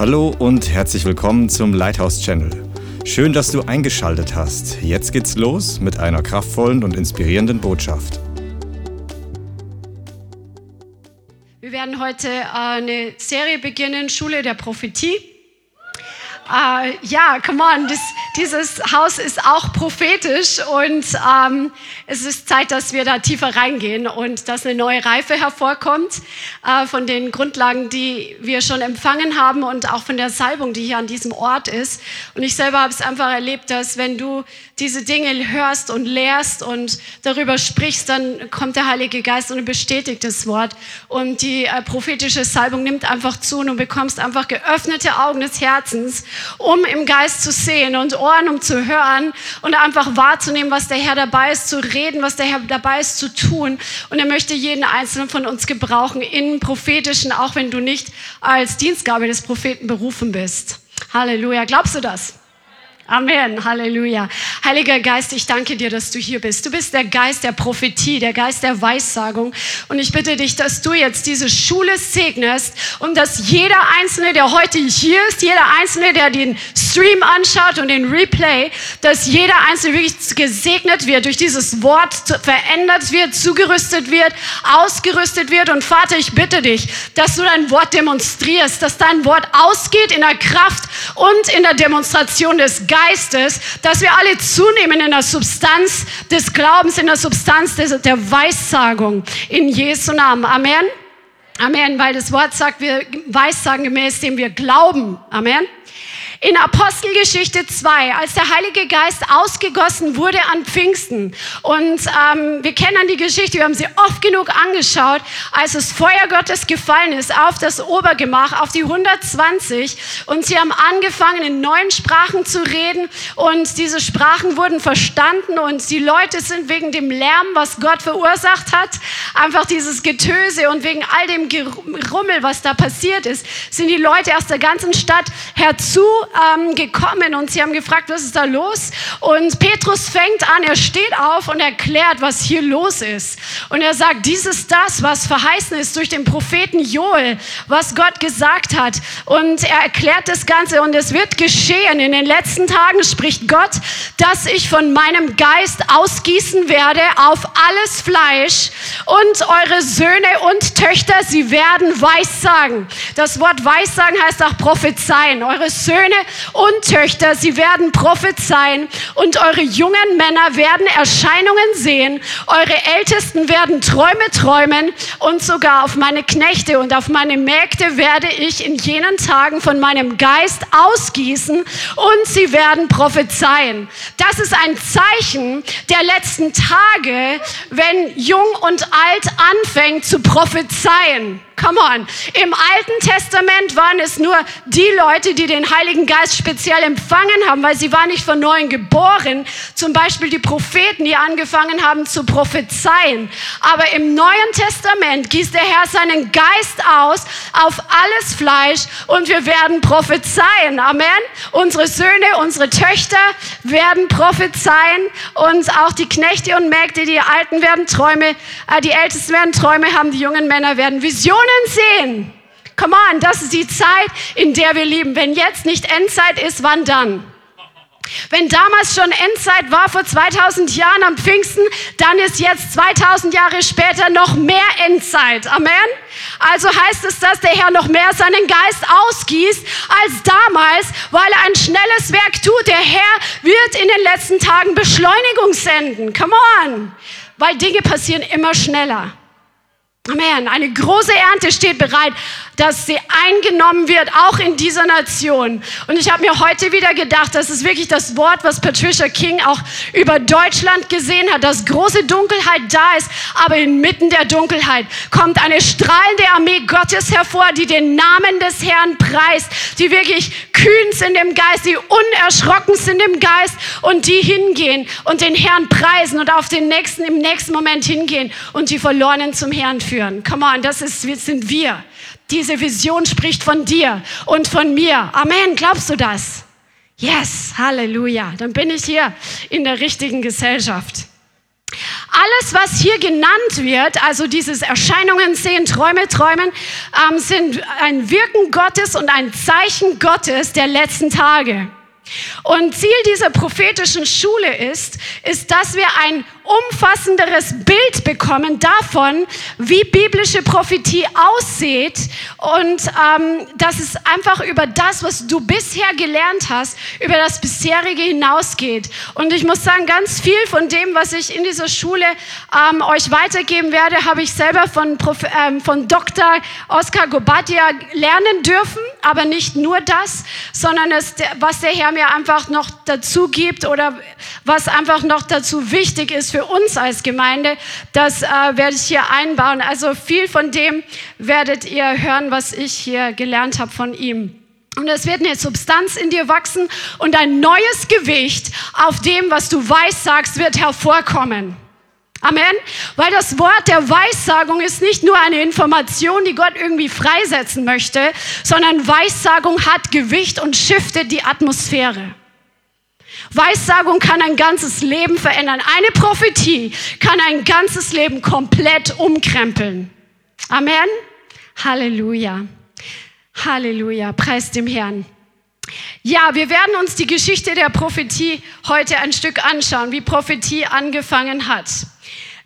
Hallo und herzlich willkommen zum Lighthouse Channel. Schön, dass du eingeschaltet hast. Jetzt geht's los mit einer kraftvollen und inspirierenden Botschaft. Wir werden heute äh, eine Serie beginnen, Schule der Prophetie. Äh, ja, come on, das, dieses Haus ist auch prophetisch und ähm, es ist Zeit, dass wir da tiefer reingehen und dass eine neue Reife hervorkommt äh, von den Grundlagen, die wir schon empfangen haben und auch von der Salbung, die hier an diesem Ort ist. Und ich selber habe es einfach erlebt, dass wenn du diese Dinge hörst und lehrst und darüber sprichst, dann kommt der Heilige Geist und bestätigt das Wort. Und die äh, prophetische Salbung nimmt einfach zu und du bekommst einfach geöffnete Augen des Herzens, um im Geist zu sehen und Ohren, um zu hören und einfach wahrzunehmen, was der Herr dabei ist zu reden, was der Herr dabei ist zu tun. Und er möchte jeden einzelnen von uns gebrauchen in prophetischen, auch wenn du nicht als Dienstgabe des Propheten berufen bist. Halleluja. Glaubst du das? Amen, Halleluja. Heiliger Geist, ich danke dir, dass du hier bist. Du bist der Geist der Prophetie, der Geist der Weissagung. Und ich bitte dich, dass du jetzt diese Schule segnest und dass jeder Einzelne, der heute hier ist, jeder Einzelne, der den Stream anschaut und den Replay, dass jeder Einzelne wirklich gesegnet wird, durch dieses Wort verändert wird, zugerüstet wird, ausgerüstet wird. Und Vater, ich bitte dich, dass du dein Wort demonstrierst, dass dein Wort ausgeht in der Kraft und in der Demonstration des Geistes Geistes, dass wir alle zunehmen in der Substanz des Glaubens, in der Substanz des, der Weissagung. In Jesu Namen. Amen. Amen, weil das Wort sagt, wir weissagen gemäß dem wir glauben. Amen. In Apostelgeschichte 2, als der Heilige Geist ausgegossen wurde an Pfingsten. Und ähm, wir kennen die Geschichte, wir haben sie oft genug angeschaut, als das Feuer Gottes gefallen ist auf das Obergemach, auf die 120. Und sie haben angefangen, in neuen Sprachen zu reden. Und diese Sprachen wurden verstanden. Und die Leute sind wegen dem Lärm, was Gott verursacht hat, einfach dieses Getöse und wegen all dem Gerummel, was da passiert ist, sind die Leute aus der ganzen Stadt herzu ähm, gekommen und sie haben gefragt, was ist da los? Und Petrus fängt an, er steht auf und erklärt, was hier los ist. Und er sagt, dies ist das, was verheißen ist durch den Propheten Joel, was Gott gesagt hat. Und er erklärt das Ganze und es wird geschehen. In den letzten Tagen spricht Gott, dass ich von meinem Geist ausgießen werde auf alles Fleisch und eure Söhne und Töchter, sie werden Weissagen. Das Wort Weissagen heißt auch prophezeien. Eure Söhne und Töchter, sie werden prophezeien und eure jungen Männer werden Erscheinungen sehen, eure Ältesten werden Träume träumen und sogar auf meine Knechte und auf meine Mägde werde ich in jenen Tagen von meinem Geist ausgießen und sie werden prophezeien. Das ist ein Zeichen der letzten Tage, wenn jung und alt anfängt zu prophezeien. Come on. Im Alten Testament waren es nur die Leute, die den Heiligen Geist speziell empfangen haben, weil sie waren nicht von neuem geboren. Zum Beispiel die Propheten, die angefangen haben zu prophezeien. Aber im Neuen Testament gießt der Herr seinen Geist aus auf alles Fleisch und wir werden prophezeien. Amen. Unsere Söhne, unsere Töchter werden prophezeien und auch die Knechte und Mägde, die Alten werden Träume, äh, die Ältesten werden Träume haben, die jungen Männer werden Visionen sehen. Come on, das ist die Zeit, in der wir lieben. Wenn jetzt nicht Endzeit ist, wann dann? Wenn damals schon Endzeit war vor 2000 Jahren am Pfingsten, dann ist jetzt 2000 Jahre später noch mehr Endzeit. Amen. Also heißt es, dass der Herr noch mehr seinen Geist ausgießt als damals, weil er ein schnelles Werk tut. Der Herr wird in den letzten Tagen Beschleunigung senden. Come on. Weil Dinge passieren immer schneller. Amen. Eine große Ernte steht bereit dass sie eingenommen wird, auch in dieser Nation. Und ich habe mir heute wieder gedacht, das ist wirklich das Wort, was Patricia King auch über Deutschland gesehen hat, dass große Dunkelheit da ist, aber inmitten der Dunkelheit kommt eine strahlende Armee Gottes hervor, die den Namen des Herrn preist, die wirklich kühn sind im Geist, die unerschrocken sind im Geist und die hingehen und den Herrn preisen und auf den nächsten, im nächsten Moment hingehen und die Verlorenen zum Herrn führen. Come on, das ist, sind wir. Diese Vision spricht von dir und von mir. Amen. Glaubst du das? Yes, Halleluja. Dann bin ich hier in der richtigen Gesellschaft. Alles, was hier genannt wird, also dieses Erscheinungen sehen, Träume träumen, ähm, sind ein Wirken Gottes und ein Zeichen Gottes der letzten Tage. Und Ziel dieser prophetischen Schule ist, ist, dass wir ein umfassenderes Bild bekommen davon, wie biblische Prophetie aussieht und ähm, dass es einfach über das, was du bisher gelernt hast, über das bisherige hinausgeht. Und ich muss sagen, ganz viel von dem, was ich in dieser Schule ähm, euch weitergeben werde, habe ich selber von, Prof, ähm, von Dr. Oskar Gobatia lernen dürfen, aber nicht nur das, sondern es, was der Herr mir einfach noch dazu gibt oder was einfach noch dazu wichtig ist für uns als Gemeinde, das äh, werde ich hier einbauen. Also viel von dem werdet ihr hören, was ich hier gelernt habe von ihm. Und es wird eine Substanz in dir wachsen und ein neues Gewicht auf dem, was du weißt, sagst, wird hervorkommen. Amen. Weil das Wort der Weissagung ist nicht nur eine Information, die Gott irgendwie freisetzen möchte, sondern Weissagung hat Gewicht und shiftet die Atmosphäre. Weissagung kann ein ganzes Leben verändern. Eine Prophetie kann ein ganzes Leben komplett umkrempeln. Amen. Halleluja. Halleluja. Preis dem Herrn. Ja, wir werden uns die Geschichte der Prophetie heute ein Stück anschauen, wie Prophetie angefangen hat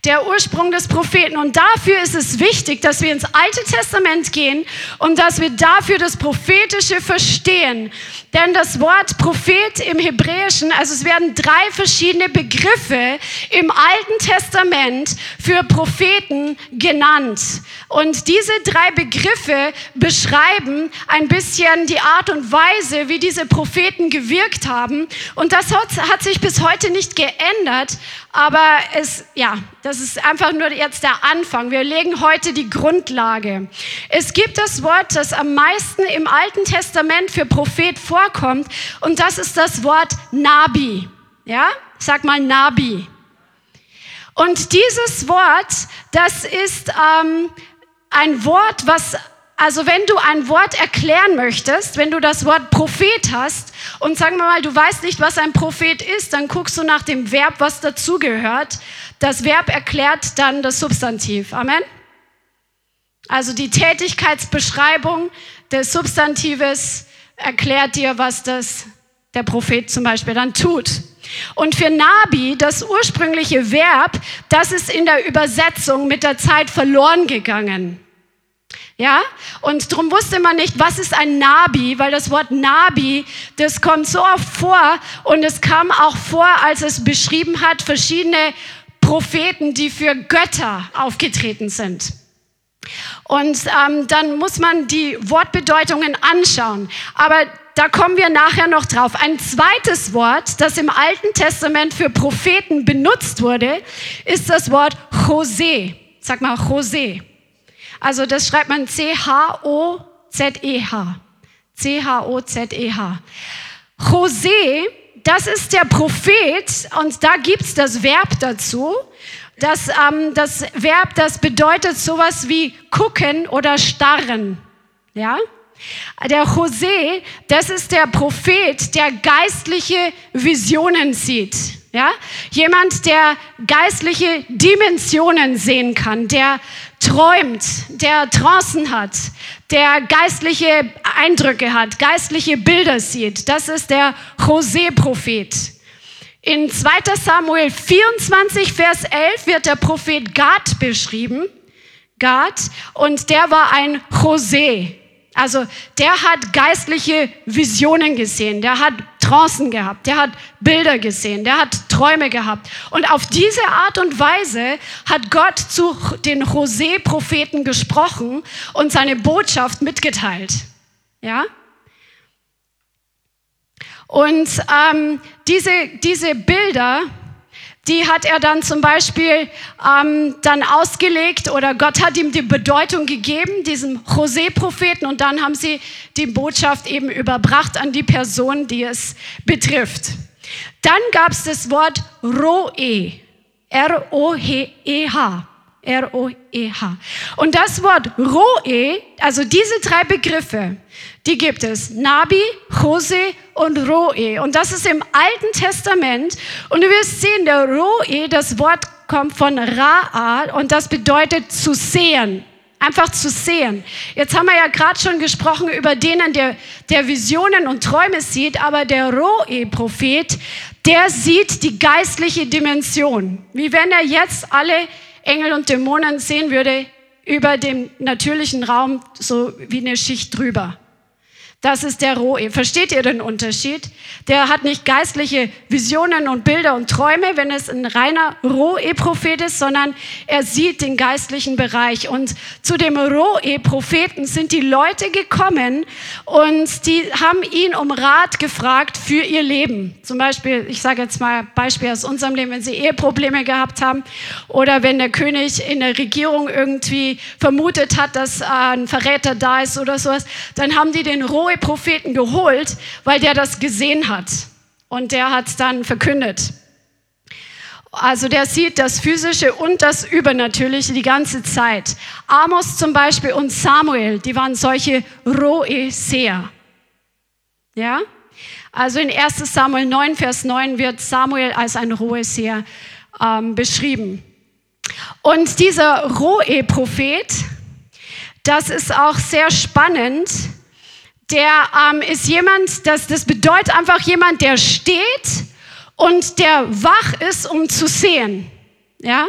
der Ursprung des Propheten. Und dafür ist es wichtig, dass wir ins Alte Testament gehen und dass wir dafür das Prophetische verstehen. Denn das Wort Prophet im Hebräischen, also es werden drei verschiedene Begriffe im Alten Testament für Propheten genannt. Und diese drei Begriffe beschreiben ein bisschen die Art und Weise, wie diese Propheten gewirkt haben. Und das hat, hat sich bis heute nicht geändert. Aber es, ja, das ist einfach nur jetzt der Anfang. Wir legen heute die Grundlage. Es gibt das Wort, das am meisten im Alten Testament für Prophet vorkommt, und das ist das Wort Nabi. Ja, sag mal Nabi. Und dieses Wort, das ist ähm, ein Wort, was also wenn du ein Wort erklären möchtest, wenn du das Wort Prophet hast und sagen wir mal, du weißt nicht, was ein Prophet ist, dann guckst du nach dem Verb, was dazugehört. Das Verb erklärt dann das Substantiv. Amen. Also die Tätigkeitsbeschreibung des Substantives erklärt dir, was das der Prophet zum Beispiel dann tut. Und für Nabi, das ursprüngliche Verb, das ist in der Übersetzung mit der Zeit verloren gegangen. Ja? Und darum wusste man nicht, was ist ein Nabi, weil das Wort Nabi, das kommt so oft vor und es kam auch vor, als es beschrieben hat, verschiedene Propheten, die für Götter aufgetreten sind. Und ähm, dann muss man die Wortbedeutungen anschauen. Aber da kommen wir nachher noch drauf. Ein zweites Wort, das im Alten Testament für Propheten benutzt wurde, ist das Wort Jose. Sag mal Jose. Also das schreibt man C-H-O-Z-E-H. C-H-O-Z-E-H. José, das ist der Prophet und da gibt's das Verb dazu. Das, ähm, das Verb, das bedeutet sowas wie gucken oder starren. Ja? Der José, das ist der Prophet, der geistliche Visionen sieht. Ja? Jemand, der geistliche Dimensionen sehen kann, der träumt, der Trancen hat, der geistliche Eindrücke hat, geistliche Bilder sieht. Das ist der José-Prophet. In 2 Samuel 24, Vers 11 wird der Prophet Gad beschrieben. Gad, und der war ein José. Also der hat geistliche Visionen gesehen, der hat Trancen gehabt, der hat Bilder gesehen, der hat Träume gehabt. Und auf diese Art und Weise hat Gott zu den José-Propheten gesprochen und seine Botschaft mitgeteilt. Ja? Und ähm, diese, diese Bilder, die hat er dann zum Beispiel ähm, dann ausgelegt oder Gott hat ihm die Bedeutung gegeben, diesem José-Propheten, und dann haben sie die Botschaft eben überbracht an die Person, die es betrifft. Dann gab es das Wort Roe, R-O-E-H. R-O-E-H. Und das Wort Roe, also diese drei Begriffe, die gibt es. Nabi, Jose und Roe. Und das ist im Alten Testament. Und du wirst sehen, der Roe, das Wort kommt von Ra'a und das bedeutet zu sehen. Einfach zu sehen. Jetzt haben wir ja gerade schon gesprochen über denen, der, der Visionen und Träume sieht, aber der Roe-Prophet, der sieht die geistliche Dimension. Wie wenn er jetzt alle Engel und Dämonen sehen würde über dem natürlichen Raum, so wie eine Schicht drüber. Das ist der Rohe. Versteht ihr den Unterschied? Der hat nicht geistliche Visionen und Bilder und Träume, wenn es ein reiner Rohe-Prophet ist, sondern er sieht den geistlichen Bereich. Und zu dem Rohe-Propheten sind die Leute gekommen und die haben ihn um Rat gefragt für ihr Leben. Zum Beispiel, ich sage jetzt mal Beispiel aus unserem Leben, wenn sie Eheprobleme gehabt haben oder wenn der König in der Regierung irgendwie vermutet hat, dass ein Verräter da ist oder sowas, dann haben die den Rohe Propheten geholt, weil der das gesehen hat. Und der hat dann verkündet. Also der sieht das Physische und das Übernatürliche die ganze Zeit. Amos zum Beispiel und Samuel, die waren solche rohe Seher. Ja? Also in 1 Samuel 9, Vers 9 wird Samuel als ein rohe Seher ähm, beschrieben. Und dieser rohe Prophet, das ist auch sehr spannend, der ähm, ist jemand, das, das bedeutet einfach jemand, der steht und der wach ist, um zu sehen. Ja?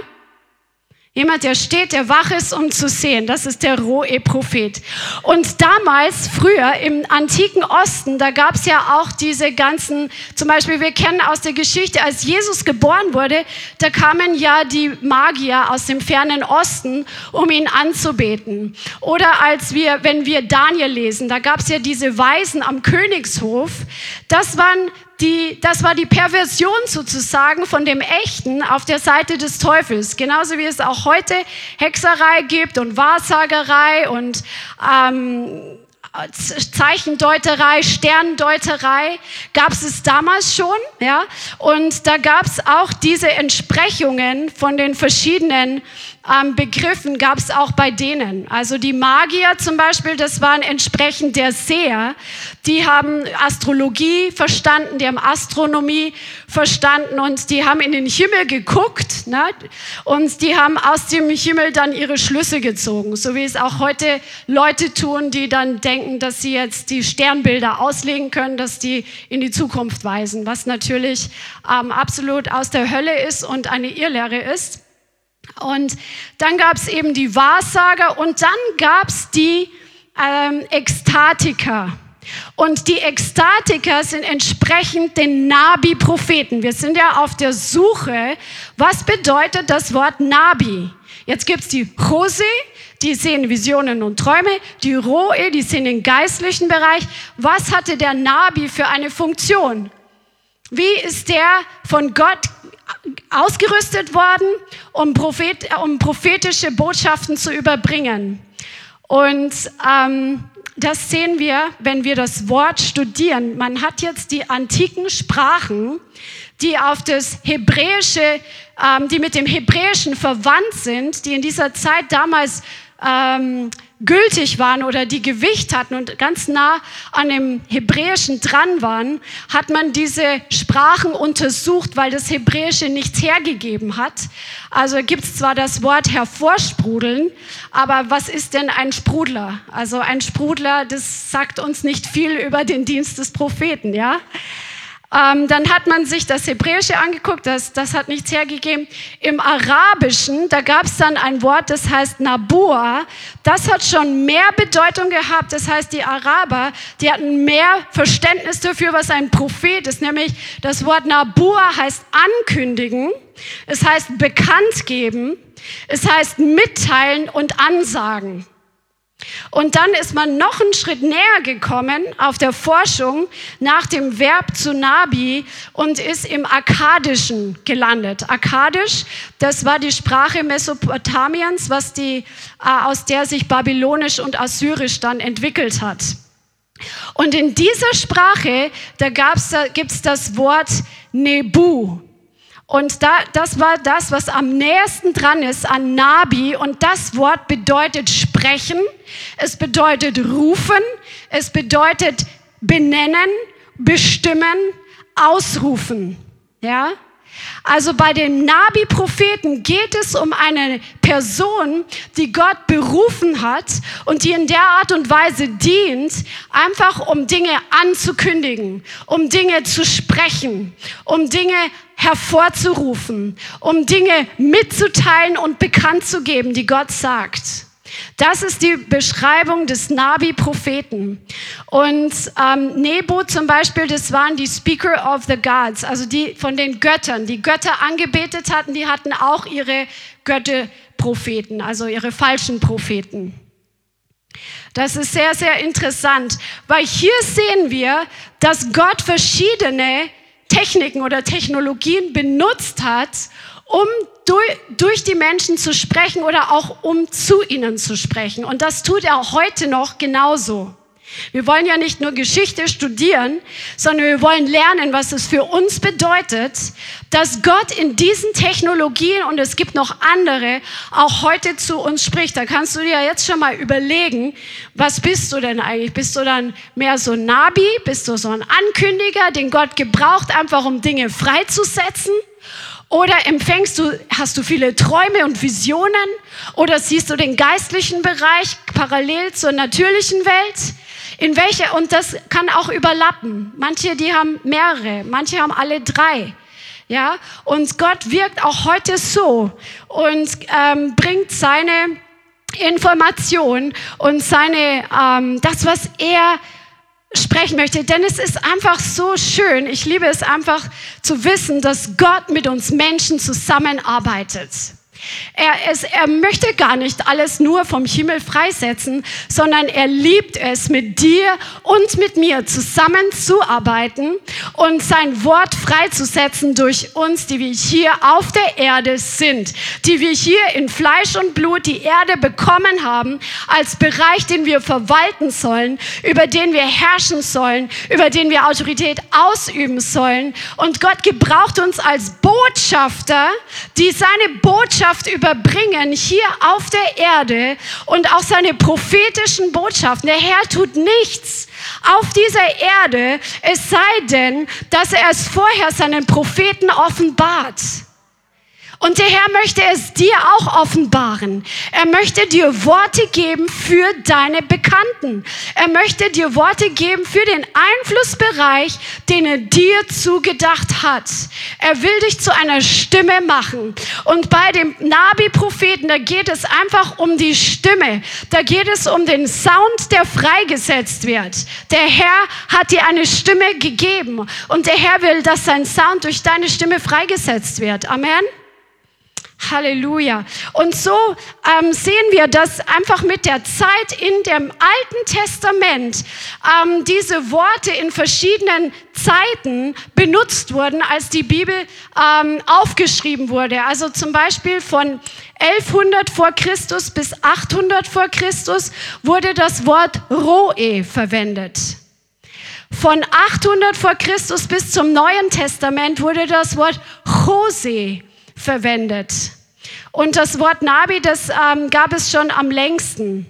Jemand, der steht, der wach ist, um zu sehen. Das ist der Roe-Prophet. Und damals, früher im antiken Osten, da gab es ja auch diese ganzen, zum Beispiel, wir kennen aus der Geschichte, als Jesus geboren wurde, da kamen ja die Magier aus dem fernen Osten, um ihn anzubeten. Oder als wir, wenn wir Daniel lesen, da gab es ja diese Weisen am Königshof. Das waren die, das war die Perversion sozusagen von dem Echten auf der Seite des Teufels. Genauso wie es auch heute Hexerei gibt und Wahrsagerei und ähm, Zeichendeuterei, Sterndeuterei gab es damals schon, ja. Und da gab es auch diese Entsprechungen von den verschiedenen ähm, Begriffen gab es auch bei denen. Also die Magier zum Beispiel, das waren entsprechend der Seher. Die haben Astrologie verstanden, die haben Astronomie verstanden und die haben in den Himmel geguckt ne? und die haben aus dem Himmel dann ihre Schlüsse gezogen. So wie es auch heute Leute tun, die dann denken, dass sie jetzt die Sternbilder auslegen können, dass die in die Zukunft weisen, was natürlich ähm, absolut aus der Hölle ist und eine Irrlehre ist. Und dann gab es eben die Wahrsager und dann gab es die ähm, Ekstatiker. Und die Ekstatiker sind entsprechend den Nabi-Propheten. Wir sind ja auf der Suche, was bedeutet das Wort Nabi? Jetzt gibt es die Jose, die sehen Visionen und Träume, die Roe, die sehen den geistlichen Bereich. Was hatte der Nabi für eine Funktion? Wie ist der von Gott ausgerüstet worden, um, Prophet, um prophetische Botschaften zu überbringen. Und ähm, das sehen wir, wenn wir das Wort studieren. Man hat jetzt die antiken Sprachen, die auf das Hebräische, ähm, die mit dem Hebräischen verwandt sind, die in dieser Zeit damals ähm, gültig waren oder die Gewicht hatten und ganz nah an dem Hebräischen dran waren, hat man diese Sprachen untersucht, weil das Hebräische nichts hergegeben hat. Also gibt es zwar das Wort hervorsprudeln, aber was ist denn ein Sprudler? Also ein Sprudler, das sagt uns nicht viel über den Dienst des Propheten, ja? Ähm, dann hat man sich das Hebräische angeguckt, das, das hat nichts hergegeben. Im Arabischen, da gab es dann ein Wort, das heißt Nabua. Das hat schon mehr Bedeutung gehabt. Das heißt, die Araber, die hatten mehr Verständnis dafür, was ein Prophet ist. Nämlich das Wort Nabua heißt ankündigen, es heißt bekannt geben, es heißt mitteilen und ansagen. Und dann ist man noch einen Schritt näher gekommen auf der Forschung nach dem Verb zu Nabi und ist im Akkadischen gelandet. Akkadisch, das war die Sprache Mesopotamiens, was die, äh, aus der sich Babylonisch und Assyrisch dann entwickelt hat. Und in dieser Sprache, da, da gibt es das Wort Nebu. Und da, das war das, was am nächsten dran ist an Nabi. Und das Wort bedeutet sprechen, es bedeutet rufen, es bedeutet benennen, bestimmen, ausrufen. Ja? Also bei den Nabi-Propheten geht es um eine Person, die Gott berufen hat und die in der Art und Weise dient, einfach um Dinge anzukündigen, um Dinge zu sprechen, um Dinge hervorzurufen, um Dinge mitzuteilen und bekannt zu geben, die Gott sagt. Das ist die Beschreibung des Nabi-Propheten. Und ähm, Nebo zum Beispiel, das waren die Speaker of the Gods, also die von den Göttern, die Götter angebetet hatten, die hatten auch ihre Götterpropheten, also ihre falschen Propheten. Das ist sehr, sehr interessant, weil hier sehen wir, dass Gott verschiedene Techniken oder Technologien benutzt hat, um durch die Menschen zu sprechen oder auch um zu ihnen zu sprechen. Und das tut er heute noch genauso. Wir wollen ja nicht nur Geschichte studieren, sondern wir wollen lernen, was es für uns bedeutet, dass Gott in diesen Technologien, und es gibt noch andere, auch heute zu uns spricht. Da kannst du dir jetzt schon mal überlegen, was bist du denn eigentlich? Bist du dann mehr so ein Nabi? Bist du so ein Ankündiger, den Gott gebraucht, einfach um Dinge freizusetzen? Oder empfängst du, hast du viele Träume und Visionen? Oder siehst du den geistlichen Bereich parallel zur natürlichen Welt? In welcher, und das kann auch überlappen. Manche, die haben mehrere, manche haben alle drei. Ja, und Gott wirkt auch heute so und ähm, bringt seine Information und seine, ähm, das, was er sprechen möchte, denn es ist einfach so schön. Ich liebe es einfach zu wissen, dass Gott mit uns Menschen zusammenarbeitet. Er, ist, er möchte gar nicht alles nur vom Himmel freisetzen, sondern er liebt es, mit dir und mit mir zusammenzuarbeiten und sein Wort freizusetzen durch uns, die wir hier auf der Erde sind, die wir hier in Fleisch und Blut die Erde bekommen haben, als Bereich, den wir verwalten sollen, über den wir herrschen sollen, über den wir Autorität ausüben sollen. Und Gott gebraucht uns als Botschafter, die seine Botschaft Botschaft überbringen hier auf der Erde und auch seine prophetischen Botschaften. Der Herr tut nichts auf dieser Erde, es sei denn, dass er es vorher seinen Propheten offenbart. Und der Herr möchte es dir auch offenbaren. Er möchte dir Worte geben für deine Bekannten. Er möchte dir Worte geben für den Einflussbereich, den er dir zugedacht hat. Er will dich zu einer Stimme machen. Und bei dem Nabi-Propheten, da geht es einfach um die Stimme. Da geht es um den Sound, der freigesetzt wird. Der Herr hat dir eine Stimme gegeben. Und der Herr will, dass sein Sound durch deine Stimme freigesetzt wird. Amen. Halleluja. Und so ähm, sehen wir, dass einfach mit der Zeit in dem Alten Testament ähm, diese Worte in verschiedenen Zeiten benutzt wurden, als die Bibel ähm, aufgeschrieben wurde. Also zum Beispiel von 1100 vor Christus bis 800 vor Christus wurde das Wort Roe verwendet. Von 800 vor Christus bis zum Neuen Testament wurde das Wort Jose verwendet. Und das Wort Nabi, das ähm, gab es schon am längsten.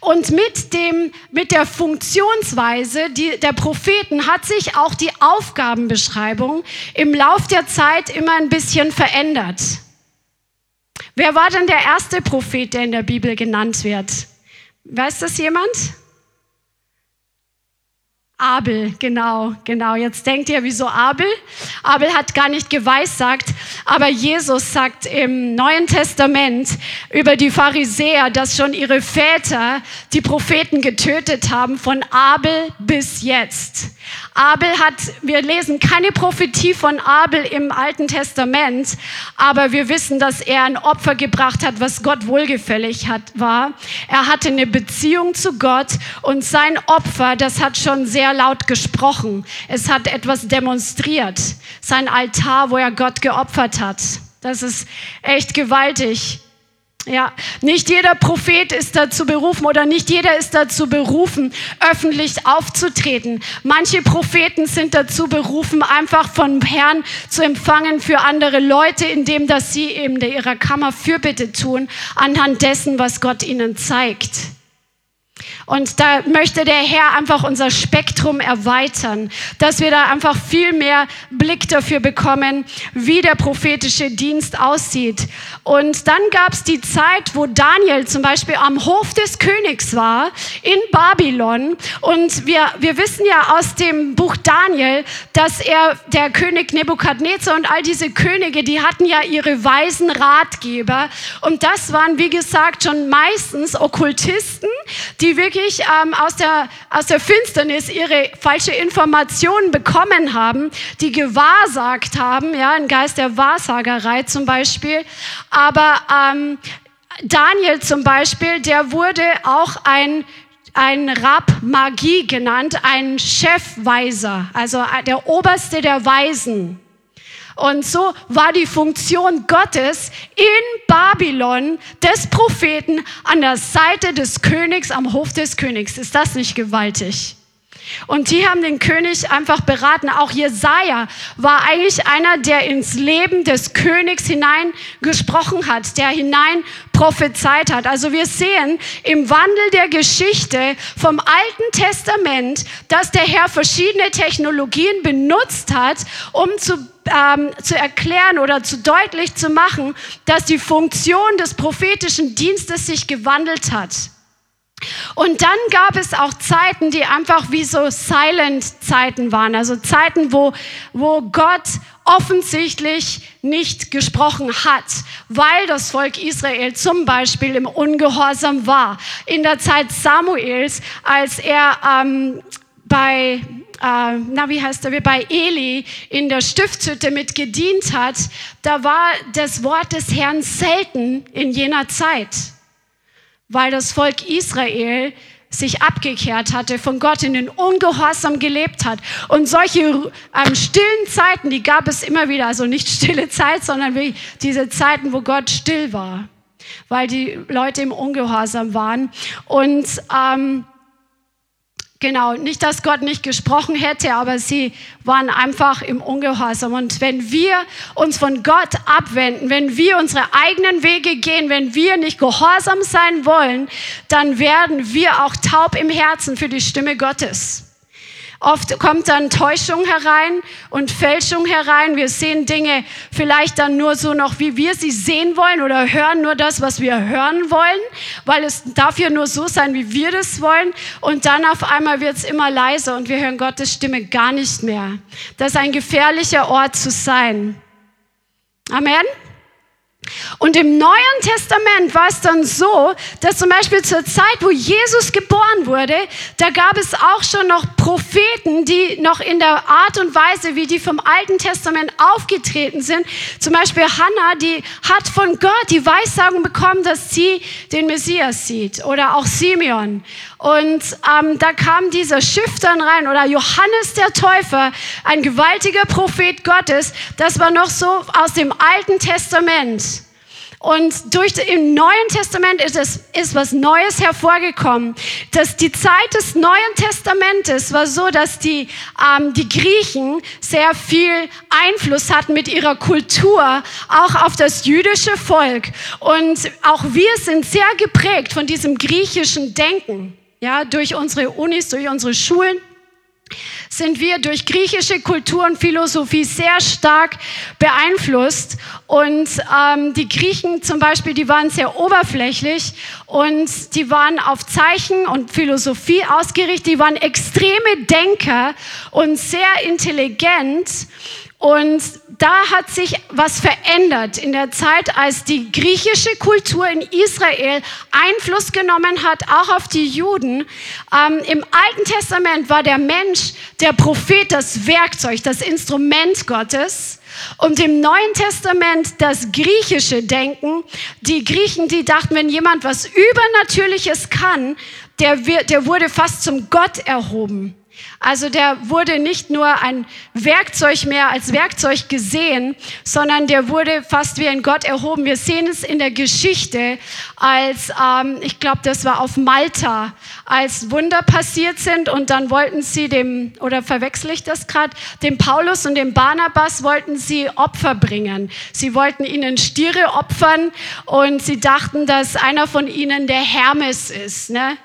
Und mit, dem, mit der Funktionsweise die, der Propheten hat sich auch die Aufgabenbeschreibung im Lauf der Zeit immer ein bisschen verändert. Wer war denn der erste Prophet, der in der Bibel genannt wird? Weiß das jemand? Abel, genau, genau. Jetzt denkt ihr, wieso Abel? Abel hat gar nicht geweissagt, aber Jesus sagt im Neuen Testament über die Pharisäer, dass schon ihre Väter die Propheten getötet haben, von Abel bis jetzt. Abel hat, wir lesen keine Prophetie von Abel im Alten Testament, aber wir wissen, dass er ein Opfer gebracht hat, was Gott wohlgefällig hat, war. Er hatte eine Beziehung zu Gott und sein Opfer, das hat schon sehr laut gesprochen. Es hat etwas demonstriert. Sein Altar, wo er Gott geopfert hat. Das ist echt gewaltig. Ja, nicht jeder Prophet ist dazu berufen oder nicht jeder ist dazu berufen, öffentlich aufzutreten. Manche Propheten sind dazu berufen, einfach vom Herrn zu empfangen für andere Leute, indem dass sie eben in ihrer Kammer Fürbitte tun, anhand dessen, was Gott ihnen zeigt. Und da möchte der Herr einfach unser Spektrum erweitern, dass wir da einfach viel mehr Blick dafür bekommen, wie der prophetische Dienst aussieht. Und dann gab es die Zeit, wo Daniel zum Beispiel am Hof des Königs war in Babylon. Und wir, wir wissen ja aus dem Buch Daniel, dass er, der König Nebukadnezar und all diese Könige, die hatten ja ihre weisen Ratgeber. Und das waren, wie gesagt, schon meistens Okkultisten, die wirklich wirklich ähm, aus, der, aus der Finsternis ihre falsche Informationen bekommen haben, die gewahrsagt haben, ja, ein Geist der Wahrsagerei zum Beispiel. Aber ähm, Daniel zum Beispiel, der wurde auch ein ein Rab Magie genannt, ein Chefweiser, also der Oberste der Weisen. Und so war die Funktion Gottes in Babylon des Propheten an der Seite des Königs am Hof des Königs. Ist das nicht gewaltig? Und die haben den König einfach beraten. Auch Jesaja war eigentlich einer, der ins Leben des Königs hineingesprochen hat, der hinein prophezeit hat. Also wir sehen im Wandel der Geschichte vom Alten Testament, dass der Herr verschiedene Technologien benutzt hat, um zu ähm, zu erklären oder zu deutlich zu machen, dass die Funktion des prophetischen Dienstes sich gewandelt hat. Und dann gab es auch Zeiten, die einfach wie so Silent-Zeiten waren, also Zeiten, wo, wo Gott offensichtlich nicht gesprochen hat, weil das Volk Israel zum Beispiel im Ungehorsam war. In der Zeit Samuels, als er ähm, bei äh, na wie heißt er, bei Eli in der Stiftshütte mit gedient hat, da war das Wort des Herrn selten in jener Zeit weil das Volk Israel sich abgekehrt hatte, von Gott in den Ungehorsam gelebt hat. Und solche ähm, stillen Zeiten, die gab es immer wieder, also nicht stille Zeit, sondern wie diese Zeiten, wo Gott still war, weil die Leute im Ungehorsam waren. Und ähm, Genau, nicht, dass Gott nicht gesprochen hätte, aber sie waren einfach im Ungehorsam. Und wenn wir uns von Gott abwenden, wenn wir unsere eigenen Wege gehen, wenn wir nicht gehorsam sein wollen, dann werden wir auch taub im Herzen für die Stimme Gottes. Oft kommt dann Täuschung herein und Fälschung herein. Wir sehen Dinge vielleicht dann nur so noch, wie wir sie sehen wollen oder hören nur das, was wir hören wollen, weil es darf ja nur so sein, wie wir das wollen. Und dann auf einmal wird es immer leiser und wir hören Gottes Stimme gar nicht mehr. Das ist ein gefährlicher Ort zu sein. Amen. Und im Neuen Testament war es dann so, dass zum Beispiel zur Zeit, wo Jesus geboren wurde, da gab es auch schon noch Propheten, die noch in der Art und Weise, wie die vom Alten Testament aufgetreten sind. Zum Beispiel Hannah, die hat von Gott die Weissagung bekommen, dass sie den Messias sieht. Oder auch Simeon. Und ähm, da kam dieser Schiff dann rein. Oder Johannes der Täufer, ein gewaltiger Prophet Gottes. Das war noch so aus dem Alten Testament. Und durch, im Neuen Testament ist, es, ist was Neues hervorgekommen. Dass die Zeit des Neuen Testamentes war so, dass die, ähm, die Griechen sehr viel Einfluss hatten mit ihrer Kultur, auch auf das jüdische Volk. Und auch wir sind sehr geprägt von diesem griechischen Denken. Ja, durch unsere Unis, durch unsere Schulen sind wir durch griechische Kultur und Philosophie sehr stark beeinflusst. Und ähm, die Griechen zum Beispiel, die waren sehr oberflächlich und die waren auf Zeichen und Philosophie ausgerichtet. Die waren extreme Denker und sehr intelligent. Und da hat sich was verändert in der Zeit, als die griechische Kultur in Israel Einfluss genommen hat, auch auf die Juden. Ähm, Im Alten Testament war der Mensch, der Prophet, das Werkzeug, das Instrument Gottes. Und im Neuen Testament das griechische Denken. Die Griechen, die dachten, wenn jemand was Übernatürliches kann, der, der wurde fast zum Gott erhoben. Also der wurde nicht nur ein Werkzeug mehr als Werkzeug gesehen, sondern der wurde fast wie ein Gott erhoben. Wir sehen es in der Geschichte, als ähm, ich glaube, das war auf Malta, als Wunder passiert sind und dann wollten sie dem, oder verwechsel ich das gerade, dem Paulus und dem Barnabas wollten sie Opfer bringen. Sie wollten ihnen Stiere opfern und sie dachten, dass einer von ihnen der Hermes ist. Ne?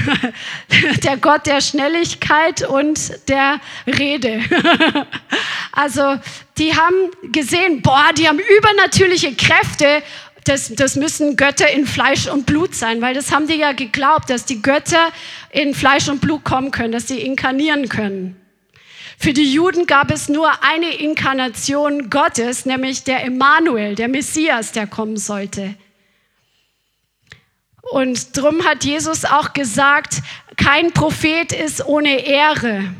der Gott der Schnelligkeit und der Rede. also die haben gesehen, boah, die haben übernatürliche Kräfte. Das, das müssen Götter in Fleisch und Blut sein, weil das haben die ja geglaubt, dass die Götter in Fleisch und Blut kommen können, dass sie inkarnieren können. Für die Juden gab es nur eine Inkarnation Gottes, nämlich der Emmanuel, der Messias, der kommen sollte. Und darum hat Jesus auch gesagt, kein Prophet ist ohne Ehre.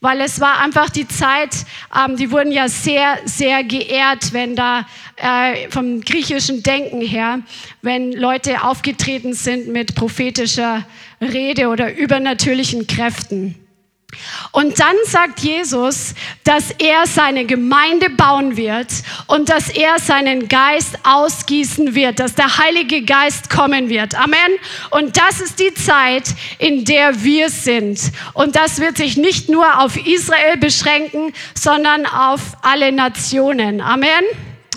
Weil es war einfach die Zeit, ähm, die wurden ja sehr, sehr geehrt, wenn da äh, vom griechischen Denken her, wenn Leute aufgetreten sind mit prophetischer Rede oder übernatürlichen Kräften. Und dann sagt Jesus, dass er seine Gemeinde bauen wird und dass er seinen Geist ausgießen wird, dass der Heilige Geist kommen wird. Amen. Und das ist die Zeit, in der wir sind. Und das wird sich nicht nur auf Israel beschränken, sondern auf alle Nationen. Amen.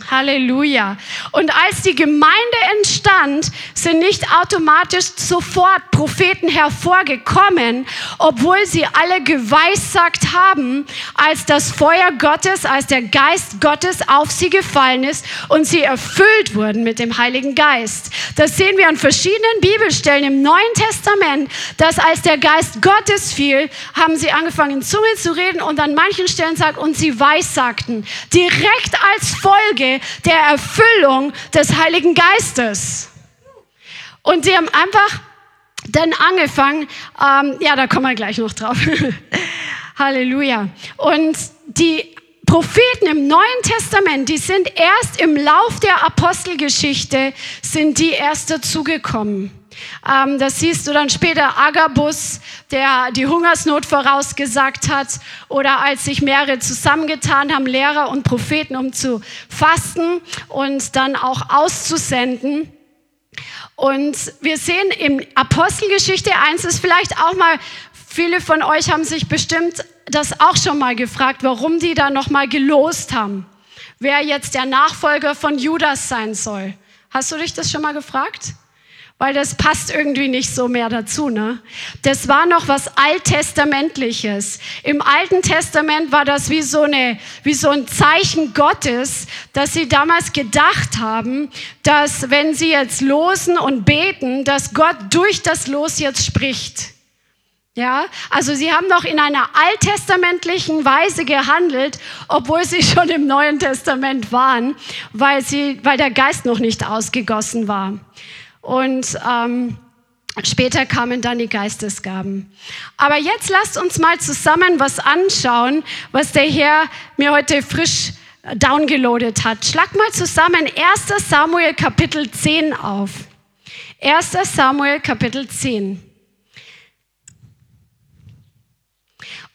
Halleluja. Und als die Gemeinde entstand, sind nicht automatisch sofort Propheten hervorgekommen, obwohl sie alle geweissagt haben, als das Feuer Gottes, als der Geist Gottes auf sie gefallen ist und sie erfüllt wurden mit dem Heiligen Geist. Das sehen wir an verschiedenen Bibelstellen im Neuen Testament, dass als der Geist Gottes fiel, haben sie angefangen in Zungen zu reden und an manchen Stellen sagt, und sie weissagten. Direkt als Folge der Erfüllung des Heiligen Geistes. Und sie haben einfach dann angefangen, ähm, ja, da kommen wir gleich noch drauf. Halleluja. Und die Propheten im Neuen Testament, die sind erst im Lauf der Apostelgeschichte, sind die erst dazugekommen. Ähm, das siehst du dann später Agabus, der die Hungersnot vorausgesagt hat, oder als sich mehrere zusammengetan haben, Lehrer und Propheten, um zu fasten und dann auch auszusenden. Und wir sehen im Apostelgeschichte 1 ist vielleicht auch mal, viele von euch haben sich bestimmt das auch schon mal gefragt, warum die da nochmal gelost haben, wer jetzt der Nachfolger von Judas sein soll. Hast du dich das schon mal gefragt? Weil das passt irgendwie nicht so mehr dazu. Ne? Das war noch was Alttestamentliches. Im Alten Testament war das wie so, eine, wie so ein Zeichen Gottes, dass sie damals gedacht haben, dass wenn sie jetzt losen und beten, dass Gott durch das Los jetzt spricht. Ja, also sie haben noch in einer alttestamentlichen Weise gehandelt, obwohl sie schon im Neuen Testament waren, weil, sie, weil der Geist noch nicht ausgegossen war. Und ähm, später kamen dann die Geistesgaben. Aber jetzt lasst uns mal zusammen was anschauen, was der Herr mir heute frisch downgeloadet hat. Schlag mal zusammen 1 Samuel Kapitel 10 auf. 1 Samuel Kapitel 10.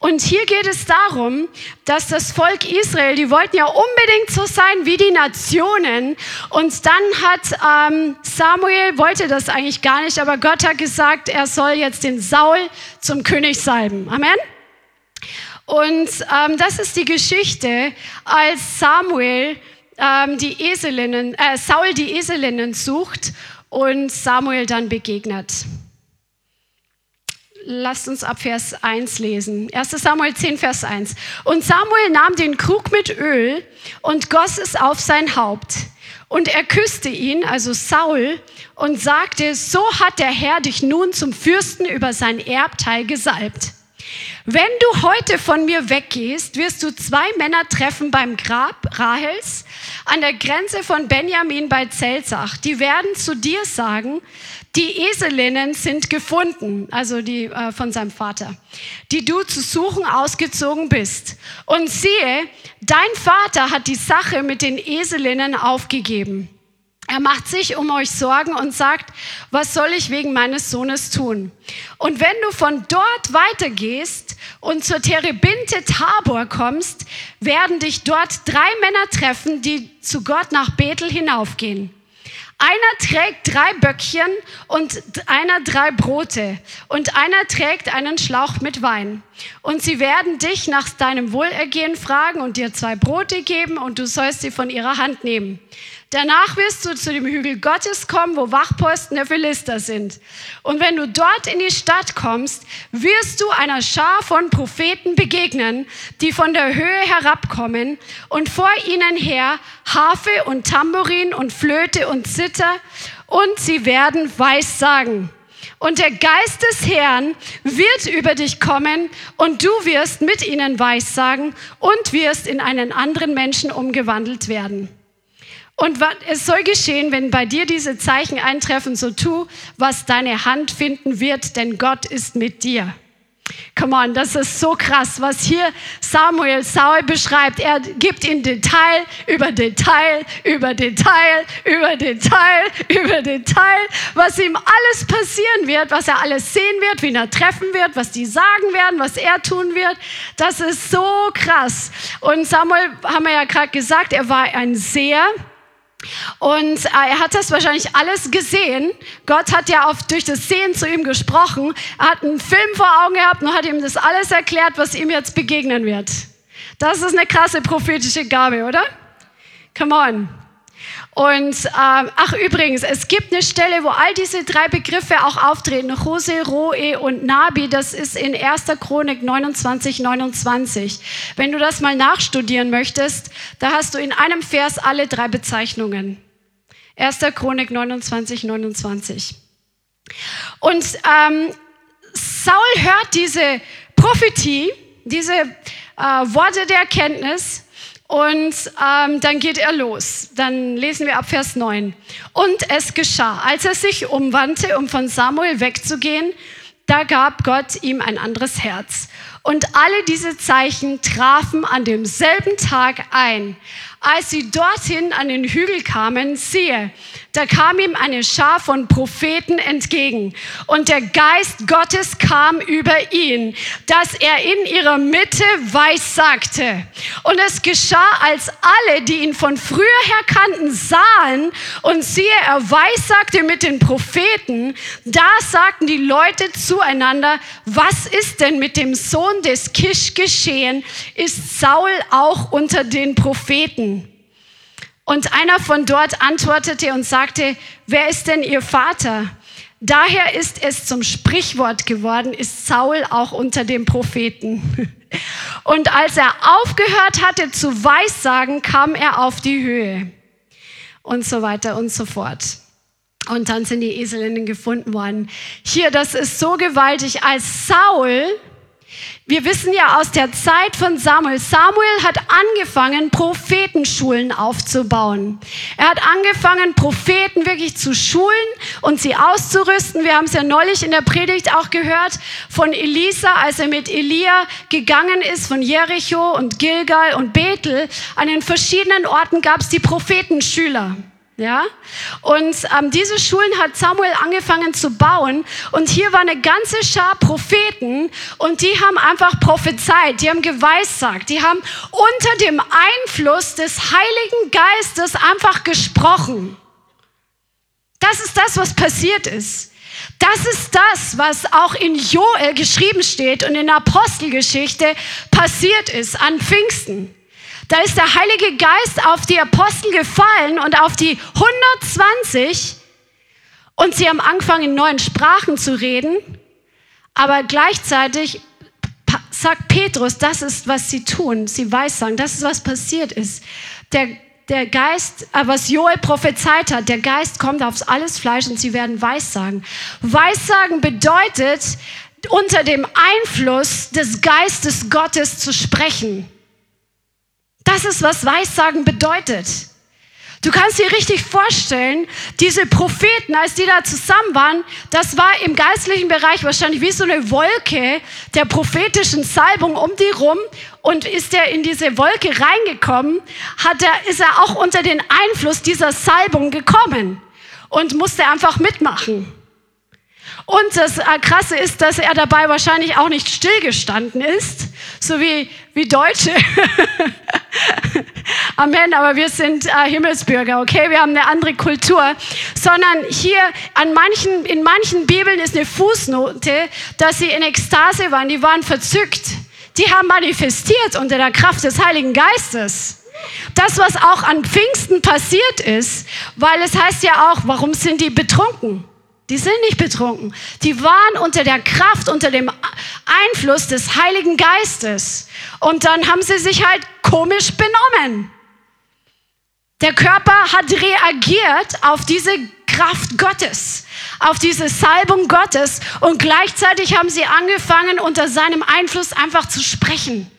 Und hier geht es darum, dass das Volk Israel, die wollten ja unbedingt so sein wie die Nationen. Und dann hat ähm, Samuel, wollte das eigentlich gar nicht, aber Gott hat gesagt, er soll jetzt den Saul zum König salben. Amen. Und ähm, das ist die Geschichte, als Samuel ähm, die Eselinnen, äh, Saul die Eselinnen sucht und Samuel dann begegnet. Lasst uns ab Vers 1 lesen. 1 Samuel 10, Vers 1. Und Samuel nahm den Krug mit Öl und goss es auf sein Haupt. Und er küsste ihn, also Saul, und sagte, so hat der Herr dich nun zum Fürsten über sein Erbteil gesalbt. Wenn du heute von mir weggehst, wirst du zwei Männer treffen beim Grab Rahels an der Grenze von Benjamin bei Zelzach. Die werden zu dir sagen, die Eselinnen sind gefunden, also die äh, von seinem Vater, die du zu suchen ausgezogen bist. Und siehe, dein Vater hat die Sache mit den Eselinnen aufgegeben. Er macht sich um euch Sorgen und sagt, was soll ich wegen meines Sohnes tun? Und wenn du von dort weitergehst und zur Terebinte Tabor kommst, werden dich dort drei Männer treffen, die zu Gott nach Bethel hinaufgehen. Einer trägt drei Böckchen und einer drei Brote und einer trägt einen Schlauch mit Wein. Und sie werden dich nach deinem Wohlergehen fragen und dir zwei Brote geben und du sollst sie von ihrer Hand nehmen. Danach wirst du zu dem Hügel Gottes kommen, wo Wachposten der Philister sind. Und wenn du dort in die Stadt kommst, wirst du einer Schar von Propheten begegnen, die von der Höhe herabkommen und vor ihnen her Harfe und Tambourin und Flöte und Zither und sie werden Weissagen. Und der Geist des Herrn wird über dich kommen und du wirst mit ihnen Weissagen und wirst in einen anderen Menschen umgewandelt werden. Und es soll geschehen, wenn bei dir diese Zeichen eintreffen, so tu, was deine Hand finden wird, denn Gott ist mit dir. Come on, das ist so krass, was hier Samuel Saul beschreibt. Er gibt in Detail über Detail, über Detail, über Detail, über Detail, was ihm alles passieren wird, was er alles sehen wird, wen er treffen wird, was die sagen werden, was er tun wird. Das ist so krass. Und Samuel, haben wir ja gerade gesagt, er war ein Seher. Und äh, er hat das wahrscheinlich alles gesehen. Gott hat ja oft durch das Sehen zu ihm gesprochen. Er hat einen Film vor Augen gehabt und hat ihm das alles erklärt, was ihm jetzt begegnen wird. Das ist eine krasse prophetische Gabe, oder? Come on. Und ähm, ach übrigens, es gibt eine Stelle, wo all diese drei Begriffe auch auftreten. Hose, Roe und Nabi, das ist in 1. Chronik 29, 29. Wenn du das mal nachstudieren möchtest, da hast du in einem Vers alle drei Bezeichnungen. 1. Chronik 29, 29. Und ähm, Saul hört diese Prophetie, diese äh, Worte der Erkenntnis und ähm, dann geht er los. Dann lesen wir ab Vers 9. Und es geschah, als er sich umwandte, um von Samuel wegzugehen, da gab Gott ihm ein anderes Herz. Und alle diese Zeichen trafen an demselben Tag ein. Als sie dorthin an den Hügel kamen, siehe, da kam ihm eine Schar von Propheten entgegen und der Geist Gottes kam über ihn, dass er in ihrer Mitte weissagte. Und es geschah, als alle, die ihn von früher her kannten, sahen und siehe, er weissagte mit den Propheten, da sagten die Leute zueinander, was ist denn mit dem Sohn des Kisch geschehen? Ist Saul auch unter den Propheten? Und einer von dort antwortete und sagte, wer ist denn ihr Vater? Daher ist es zum Sprichwort geworden, ist Saul auch unter den Propheten. Und als er aufgehört hatte zu weissagen, kam er auf die Höhe. Und so weiter und so fort. Und dann sind die Eselinnen gefunden worden. Hier, das ist so gewaltig, als Saul wir wissen ja aus der Zeit von Samuel, Samuel hat angefangen, Prophetenschulen aufzubauen. Er hat angefangen, Propheten wirklich zu schulen und sie auszurüsten. Wir haben es ja neulich in der Predigt auch gehört von Elisa, als er mit Elia gegangen ist von Jericho und Gilgal und Bethel. An den verschiedenen Orten gab es die Prophetenschüler. Ja? Und ähm, diese Schulen hat Samuel angefangen zu bauen. Und hier war eine ganze Schar Propheten und die haben einfach prophezeit, die haben geweissagt, die haben unter dem Einfluss des Heiligen Geistes einfach gesprochen. Das ist das, was passiert ist. Das ist das, was auch in Joel geschrieben steht und in der Apostelgeschichte passiert ist an Pfingsten. Da ist der Heilige Geist auf die Apostel gefallen und auf die 120 und sie haben angefangen, in neuen Sprachen zu reden, aber gleichzeitig sagt Petrus, das ist, was sie tun. Sie weissagen, das ist, was passiert ist. Der, der Geist, äh, was Joel prophezeit hat, der Geist kommt aufs alles Fleisch und sie werden Weissagen. Weissagen bedeutet, unter dem Einfluss des Geistes Gottes zu sprechen. Das ist, was Weissagen bedeutet. Du kannst dir richtig vorstellen, diese Propheten, als die da zusammen waren, das war im geistlichen Bereich wahrscheinlich wie so eine Wolke der prophetischen Salbung um die rum. Und ist er in diese Wolke reingekommen, hat er, ist er auch unter den Einfluss dieser Salbung gekommen und musste einfach mitmachen. Und das äh, Krasse ist, dass er dabei wahrscheinlich auch nicht stillgestanden ist, so wie, wie Deutsche. Amen, aber wir sind äh, Himmelsbürger, okay? Wir haben eine andere Kultur. Sondern hier an manchen, in manchen Bibeln ist eine Fußnote, dass sie in Ekstase waren, die waren verzückt. Die haben manifestiert unter der Kraft des Heiligen Geistes. Das, was auch an Pfingsten passiert ist, weil es heißt ja auch, warum sind die betrunken? Die sind nicht betrunken. Die waren unter der Kraft, unter dem Einfluss des Heiligen Geistes. Und dann haben sie sich halt komisch benommen. Der Körper hat reagiert auf diese Kraft Gottes, auf diese Salbung Gottes und gleichzeitig haben sie angefangen, unter seinem Einfluss einfach zu sprechen.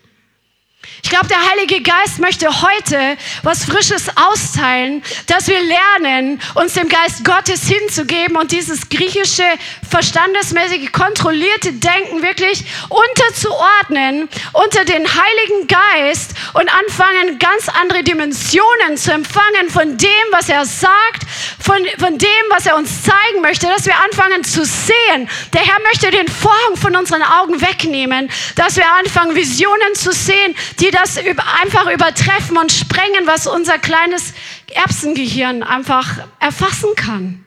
Ich glaube, der Heilige Geist möchte heute was Frisches austeilen, dass wir lernen, uns dem Geist Gottes hinzugeben und dieses griechische, verstandesmäßige, kontrollierte Denken wirklich unterzuordnen unter den Heiligen Geist und anfangen, ganz andere Dimensionen zu empfangen von dem, was er sagt, von, von dem, was er uns zeigen möchte, dass wir anfangen zu sehen. Der Herr möchte den Vorhang von unseren Augen wegnehmen, dass wir anfangen, Visionen zu sehen, die die das einfach übertreffen und sprengen, was unser kleines Erbsengehirn einfach erfassen kann.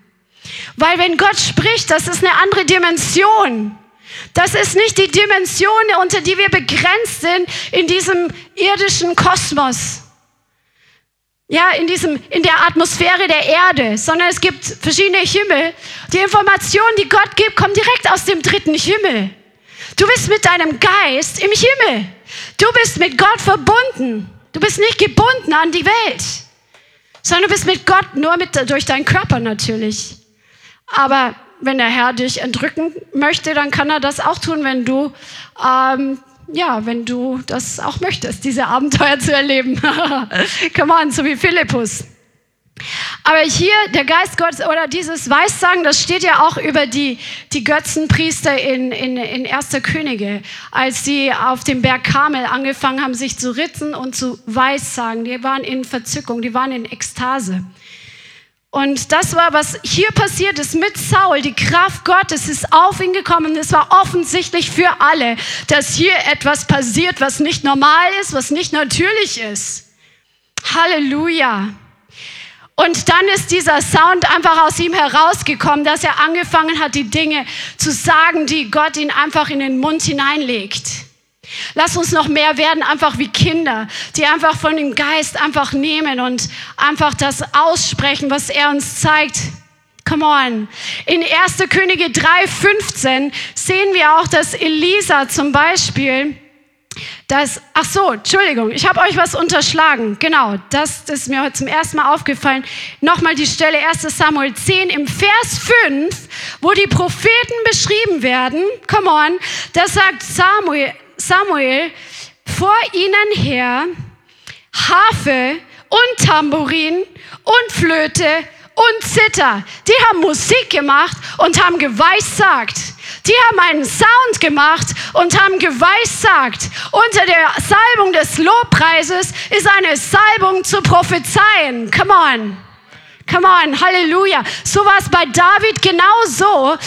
Weil wenn Gott spricht, das ist eine andere Dimension. Das ist nicht die Dimension, unter die wir begrenzt sind in diesem irdischen Kosmos. Ja, in diesem, in der Atmosphäre der Erde, sondern es gibt verschiedene Himmel. Die Information, die Gott gibt, kommt direkt aus dem dritten Himmel. Du bist mit deinem Geist im Himmel. Du bist mit Gott verbunden. Du bist nicht gebunden an die Welt, sondern du bist mit Gott nur mit, durch deinen Körper natürlich. Aber wenn der Herr dich entrücken möchte, dann kann er das auch tun, wenn du, ähm, ja, wenn du das auch möchtest, diese Abenteuer zu erleben. Come on, so wie Philippus. Aber hier der Geist Gottes oder dieses Weissagen, das steht ja auch über die, die Götzenpriester in, in, in Erster Könige, als sie auf dem Berg Karmel angefangen haben, sich zu ritzen und zu Weissagen. Die waren in Verzückung, die waren in Ekstase. Und das war, was hier passiert ist mit Saul. Die Kraft Gottes ist auf ihn gekommen. Es war offensichtlich für alle, dass hier etwas passiert, was nicht normal ist, was nicht natürlich ist. Halleluja. Und dann ist dieser Sound einfach aus ihm herausgekommen, dass er angefangen hat, die Dinge zu sagen, die Gott ihn einfach in den Mund hineinlegt. Lass uns noch mehr werden, einfach wie Kinder, die einfach von dem Geist einfach nehmen und einfach das aussprechen, was er uns zeigt. Come on. In 1. Könige 3,15 sehen wir auch, dass Elisa zum Beispiel das, ach so, Entschuldigung, ich habe euch was unterschlagen. Genau, das, das ist mir heute zum ersten Mal aufgefallen. Nochmal die Stelle 1 Samuel 10 im Vers 5, wo die Propheten beschrieben werden. Come on, da sagt Samuel, Samuel vor ihnen her Harfe und Tambourin und Flöte und Zither. Die haben Musik gemacht und haben geweissagt. Die haben einen Sound gemacht und haben geweissagt. Unter der Salbung des Lobpreises ist eine Salbung zu prophezeien. Come on. Come on, Halleluja. So war es bei David genauso.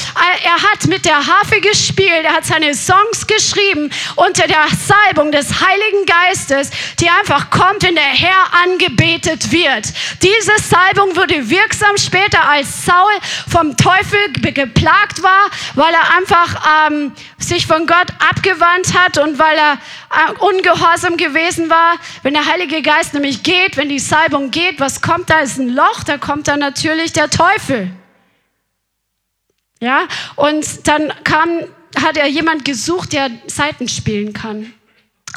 Er hat mit der Harfe gespielt, er hat seine Songs geschrieben unter der Salbung des Heiligen Geistes, die einfach kommt, wenn der Herr angebetet wird. Diese Salbung wurde wirksam später, als Saul vom Teufel geplagt war, weil er einfach ähm, sich von Gott abgewandt hat und weil er äh, ungehorsam gewesen war. Wenn der Heilige Geist nämlich geht, wenn die Salbung geht, was kommt da? Ist ein Loch, da kommt dann natürlich der Teufel. Ja, und dann kam, hat er jemand gesucht, der Seiten spielen kann,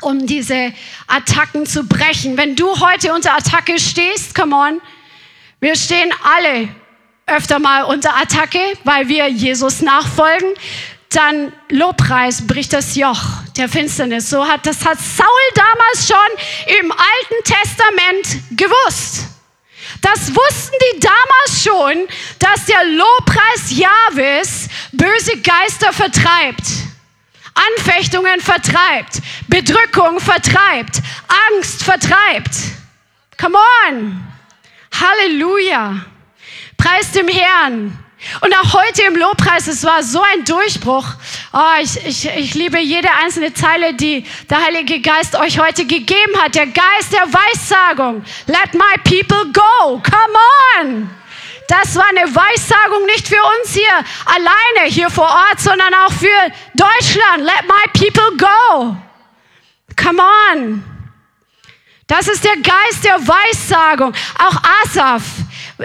um diese Attacken zu brechen. Wenn du heute unter Attacke stehst, come on, wir stehen alle öfter mal unter Attacke, weil wir Jesus nachfolgen dann Lobpreis bricht das Joch der Finsternis. So hat das hat Saul damals schon im Alten Testament gewusst. Das wussten die damals schon, dass der Lobpreis Jahwes böse Geister vertreibt, Anfechtungen vertreibt, Bedrückung vertreibt, Angst vertreibt. Come on. Halleluja. Preis dem Herrn. Und auch heute im Lobpreis, es war so ein Durchbruch. Oh, ich, ich, ich liebe jede einzelne Zeile, die der Heilige Geist euch heute gegeben hat. Der Geist der Weissagung. Let my people go. Come on. Das war eine Weissagung nicht für uns hier alleine hier vor Ort, sondern auch für Deutschland. Let my people go. Come on. Das ist der Geist der Weissagung. Auch Asaf,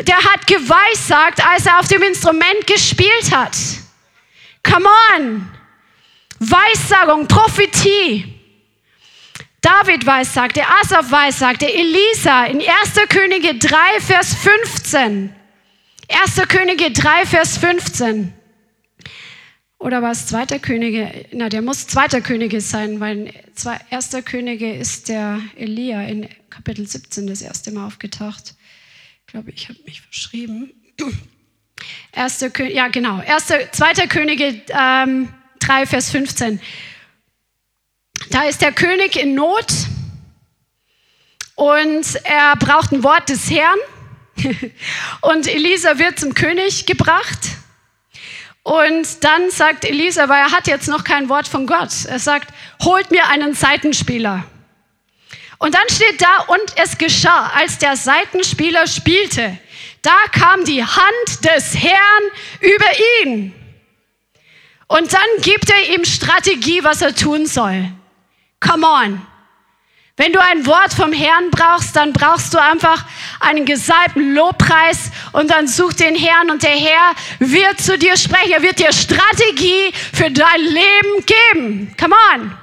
der hat geweissagt, als er auf dem Instrument gespielt hat. Come on. Weissagung, Prophetie. David weissagte, Asaf weissagte, Elisa in 1. Könige 3, Vers 15. 1. Könige 3, Vers 15. Oder war es 2. Könige? Na, der muss 2. Könige sein, weil 1. Könige ist der Elia in Kapitel 17 das erste Mal aufgetaucht. Ich glaube, ich habe mich verschrieben. 1. Könige, ja, genau. 1. 2. Könige ähm, 3, Vers 15. Da ist der König in Not und er braucht ein Wort des Herrn. und Elisa wird zum König gebracht. Und dann sagt Elisa, weil er hat jetzt noch kein Wort von Gott, er sagt, holt mir einen Seitenspieler. Und dann steht da, und es geschah, als der Seitenspieler spielte, da kam die Hand des Herrn über ihn. Und dann gibt er ihm Strategie, was er tun soll. Come on. Wenn du ein Wort vom Herrn brauchst, dann brauchst du einfach einen gesalbten Lobpreis und dann such den Herrn und der Herr wird zu dir sprechen. Er wird dir Strategie für dein Leben geben. Come on.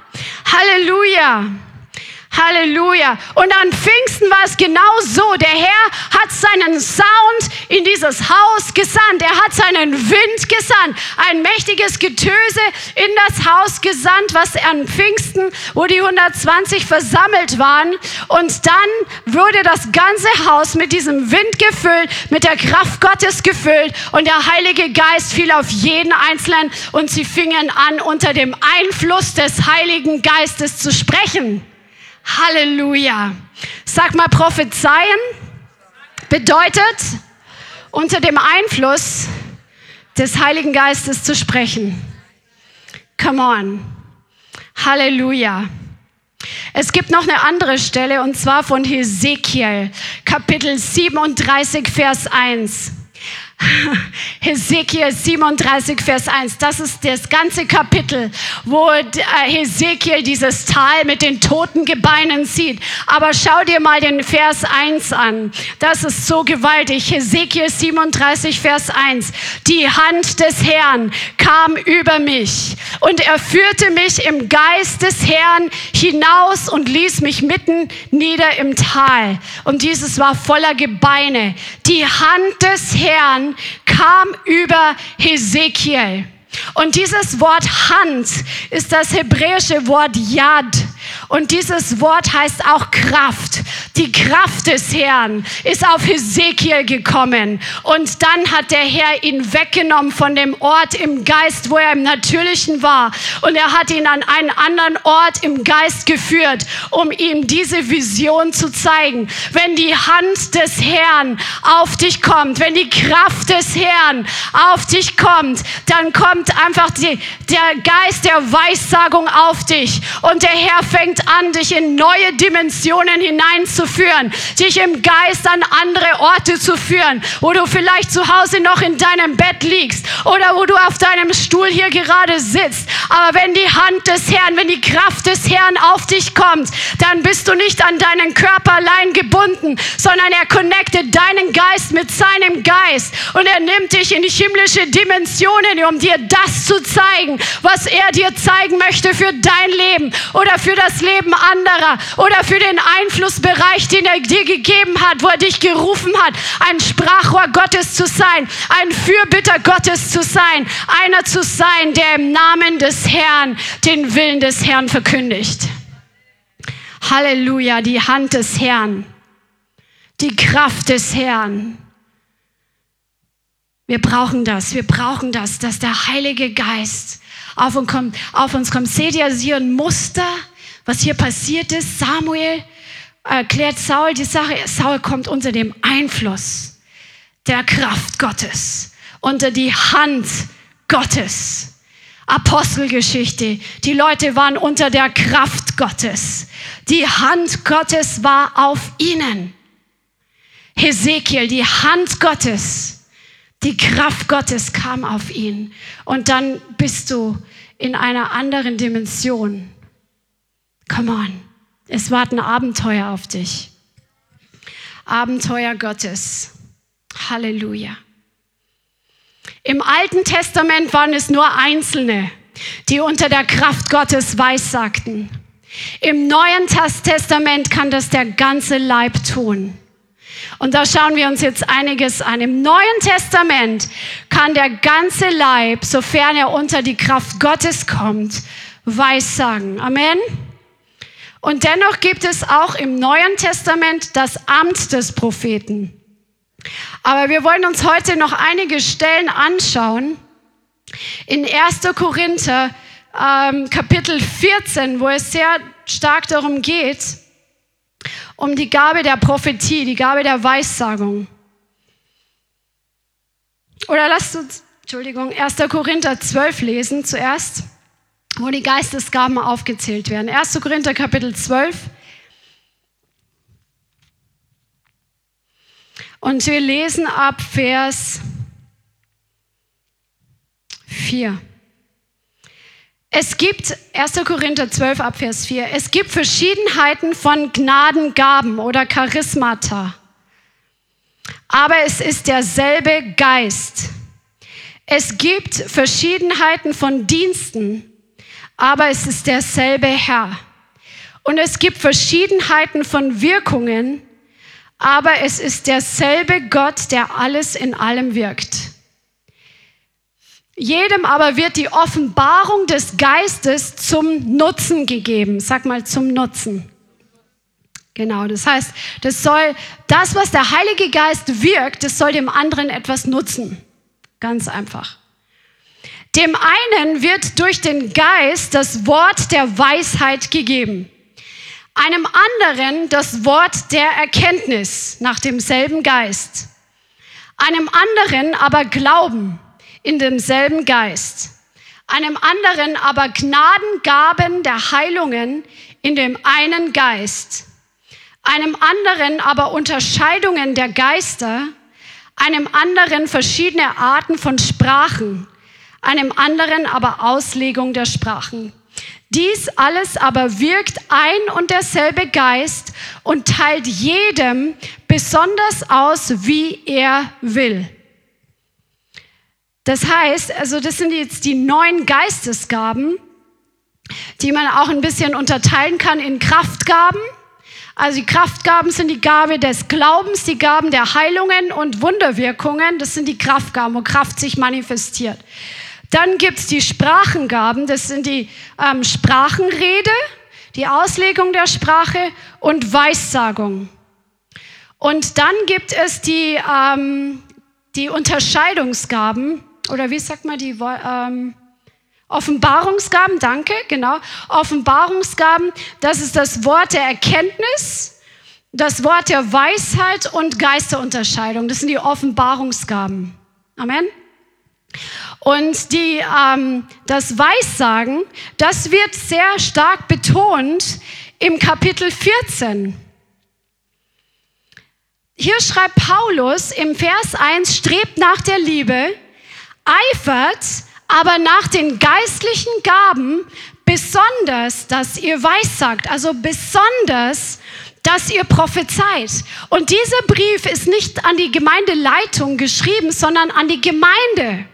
Halleluja. Halleluja. Und an Pfingsten war es genau so. Der Herr hat seinen Sound in dieses Haus gesandt. Er hat seinen Wind gesandt. Ein mächtiges Getöse in das Haus gesandt, was an Pfingsten, wo die 120 versammelt waren. Und dann wurde das ganze Haus mit diesem Wind gefüllt, mit der Kraft Gottes gefüllt. Und der Heilige Geist fiel auf jeden Einzelnen und sie fingen an, unter dem Einfluss des Heiligen Geistes zu sprechen. Halleluja. Sag mal, prophezeien bedeutet, unter dem Einfluss des Heiligen Geistes zu sprechen. Come on. Halleluja. Es gibt noch eine andere Stelle und zwar von Hesekiel, Kapitel 37, Vers 1. Hesekiel 37, Vers 1. Das ist das ganze Kapitel, wo äh, Hesekiel dieses Tal mit den toten Gebeinen sieht. Aber schau dir mal den Vers 1 an. Das ist so gewaltig. Hesekiel 37, Vers 1. Die Hand des Herrn kam über mich und er führte mich im Geist des Herrn hinaus und ließ mich mitten nieder im Tal. Und dieses war voller Gebeine. Die Hand des Herrn kam über Hesekiel. Und dieses Wort Hand ist das hebräische Wort Yad. Und dieses Wort heißt auch Kraft. Die Kraft des Herrn ist auf Hesekiel gekommen. Und dann hat der Herr ihn weggenommen von dem Ort im Geist, wo er im Natürlichen war. Und er hat ihn an einen anderen Ort im Geist geführt, um ihm diese Vision zu zeigen. Wenn die Hand des Herrn auf dich kommt, wenn die Kraft des Herrn auf dich kommt, dann kommt einfach die, der Geist der Weissagung auf dich. Und der Herr fängt an, dich in neue Dimensionen hineinzuführen, dich im Geist an andere Orte zu führen, wo du vielleicht zu Hause noch in deinem Bett liegst oder wo du auf deinem Stuhl hier gerade sitzt. Aber wenn die Hand des Herrn, wenn die Kraft des Herrn auf dich kommt, dann bist du nicht an deinen Körper allein gebunden, sondern er connectet deinen Geist mit seinem Geist und er nimmt dich in die himmlische Dimensionen, um dir das zu zeigen, was er dir zeigen möchte für dein Leben oder für das Leben anderer oder für den Einflussbereich, den er dir gegeben hat, wo er dich gerufen hat, ein Sprachrohr Gottes zu sein, ein Fürbitter Gottes zu sein, einer zu sein, der im Namen des Herrn den Willen des Herrn verkündigt. Halleluja, die Hand des Herrn, die Kraft des Herrn. Wir brauchen das, wir brauchen das, dass der Heilige Geist auf uns kommt. Auf uns kommt. Seht ihr hier ein Muster, was hier passiert ist? Samuel erklärt Saul die Sache. Saul kommt unter dem Einfluss der Kraft Gottes, unter die Hand Gottes. Apostelgeschichte. Die Leute waren unter der Kraft Gottes. Die Hand Gottes war auf ihnen. Hesekiel, die Hand Gottes die Kraft Gottes kam auf ihn. Und dann bist du in einer anderen Dimension. Come on. Es warten Abenteuer auf dich. Abenteuer Gottes. Halleluja. Im Alten Testament waren es nur Einzelne, die unter der Kraft Gottes weissagten. Im Neuen Testament kann das der ganze Leib tun. Und da schauen wir uns jetzt einiges an. Im Neuen Testament kann der ganze Leib, sofern er unter die Kraft Gottes kommt, weissagen. Amen. Und dennoch gibt es auch im Neuen Testament das Amt des Propheten. Aber wir wollen uns heute noch einige Stellen anschauen. In 1. Korinther ähm, Kapitel 14, wo es sehr stark darum geht, um die Gabe der Prophetie, die Gabe der Weissagung. Oder lasst uns, Entschuldigung, 1. Korinther 12 lesen zuerst, wo die Geistesgaben aufgezählt werden. 1. Korinther Kapitel 12. Und wir lesen ab Vers 4. Es gibt, 1. Korinther 12 ab Vers 4, es gibt Verschiedenheiten von Gnadengaben oder Charismata. Aber es ist derselbe Geist. Es gibt Verschiedenheiten von Diensten, aber es ist derselbe Herr. Und es gibt Verschiedenheiten von Wirkungen, aber es ist derselbe Gott, der alles in allem wirkt. Jedem aber wird die Offenbarung des Geistes zum Nutzen gegeben. Sag mal zum Nutzen. Genau, das heißt, das soll, das, was der Heilige Geist wirkt, das soll dem anderen etwas nutzen. Ganz einfach. Dem einen wird durch den Geist das Wort der Weisheit gegeben. Einem anderen das Wort der Erkenntnis nach demselben Geist. Einem anderen aber Glauben in demselben Geist. Einem anderen aber Gnadengaben der Heilungen in dem einen Geist. Einem anderen aber Unterscheidungen der Geister. Einem anderen verschiedene Arten von Sprachen. Einem anderen aber Auslegung der Sprachen. Dies alles aber wirkt ein und derselbe Geist und teilt jedem besonders aus, wie er will. Das heißt, also das sind jetzt die neun Geistesgaben, die man auch ein bisschen unterteilen kann in Kraftgaben. Also die Kraftgaben sind die Gabe des Glaubens, die Gaben der Heilungen und Wunderwirkungen. Das sind die Kraftgaben, wo Kraft sich manifestiert. Dann gibt's die Sprachengaben, das sind die ähm, Sprachenrede, die Auslegung der Sprache und Weissagung. Und dann gibt es die, ähm, die Unterscheidungsgaben, oder wie sagt man die ähm, Offenbarungsgaben, danke, genau. Offenbarungsgaben, das ist das Wort der Erkenntnis, das Wort der Weisheit und Geisterunterscheidung. Das sind die Offenbarungsgaben. Amen. Und die, ähm, das Weissagen, das wird sehr stark betont im Kapitel 14. Hier schreibt Paulus im Vers 1, strebt nach der Liebe, eifert aber nach den geistlichen Gaben, besonders, dass ihr weissagt, also besonders, dass ihr prophezeit. Und dieser Brief ist nicht an die Gemeindeleitung geschrieben, sondern an die Gemeinde.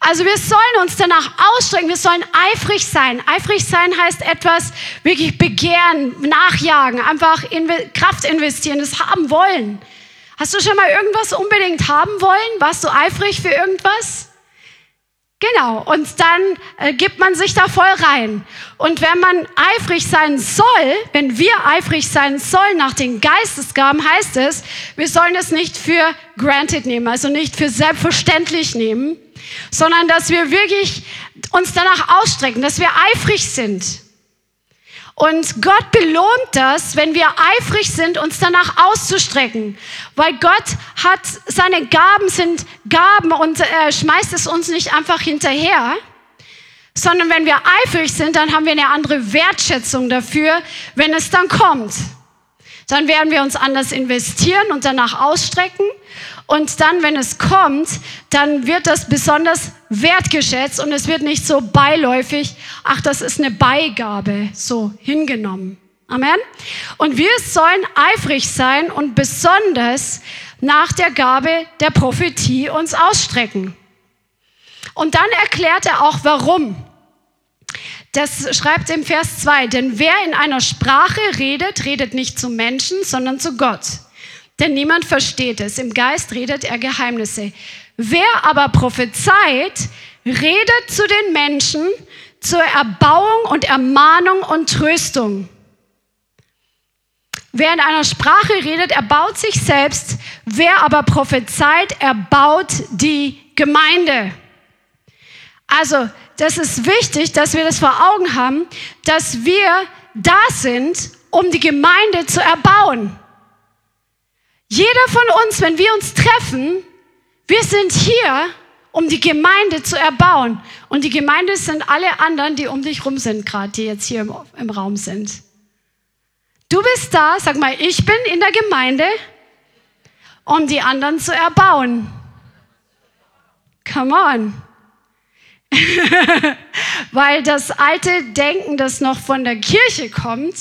Also wir sollen uns danach ausstrecken, wir sollen eifrig sein. Eifrig sein heißt etwas wirklich begehren, nachjagen, einfach Kraft investieren, das haben wollen. Hast du schon mal irgendwas unbedingt haben wollen? Warst du eifrig für irgendwas? Genau, und dann äh, gibt man sich da voll rein. Und wenn man eifrig sein soll, wenn wir eifrig sein sollen nach den Geistesgaben, heißt es, wir sollen es nicht für granted nehmen, also nicht für selbstverständlich nehmen, sondern dass wir wirklich uns danach ausstrecken, dass wir eifrig sind. Und Gott belohnt das, wenn wir eifrig sind, uns danach auszustrecken. Weil Gott hat, seine Gaben sind Gaben und er schmeißt es uns nicht einfach hinterher, sondern wenn wir eifrig sind, dann haben wir eine andere Wertschätzung dafür, wenn es dann kommt. Dann werden wir uns anders investieren und danach ausstrecken. Und dann, wenn es kommt, dann wird das besonders wertgeschätzt und es wird nicht so beiläufig, ach, das ist eine Beigabe, so hingenommen. Amen. Und wir sollen eifrig sein und besonders nach der Gabe der Prophetie uns ausstrecken. Und dann erklärt er auch warum. Das schreibt im Vers 2, denn wer in einer Sprache redet, redet nicht zu Menschen, sondern zu Gott. Denn niemand versteht es. Im Geist redet er Geheimnisse. Wer aber prophezeit, redet zu den Menschen zur Erbauung und Ermahnung und Tröstung. Wer in einer Sprache redet, erbaut sich selbst. Wer aber prophezeit, erbaut die Gemeinde. Also, das ist wichtig, dass wir das vor Augen haben, dass wir da sind, um die Gemeinde zu erbauen. Jeder von uns, wenn wir uns treffen, wir sind hier, um die Gemeinde zu erbauen. Und die Gemeinde sind alle anderen, die um dich rum sind, gerade die jetzt hier im, im Raum sind. Du bist da, sag mal, ich bin in der Gemeinde, um die anderen zu erbauen. Come on. Weil das alte Denken, das noch von der Kirche kommt,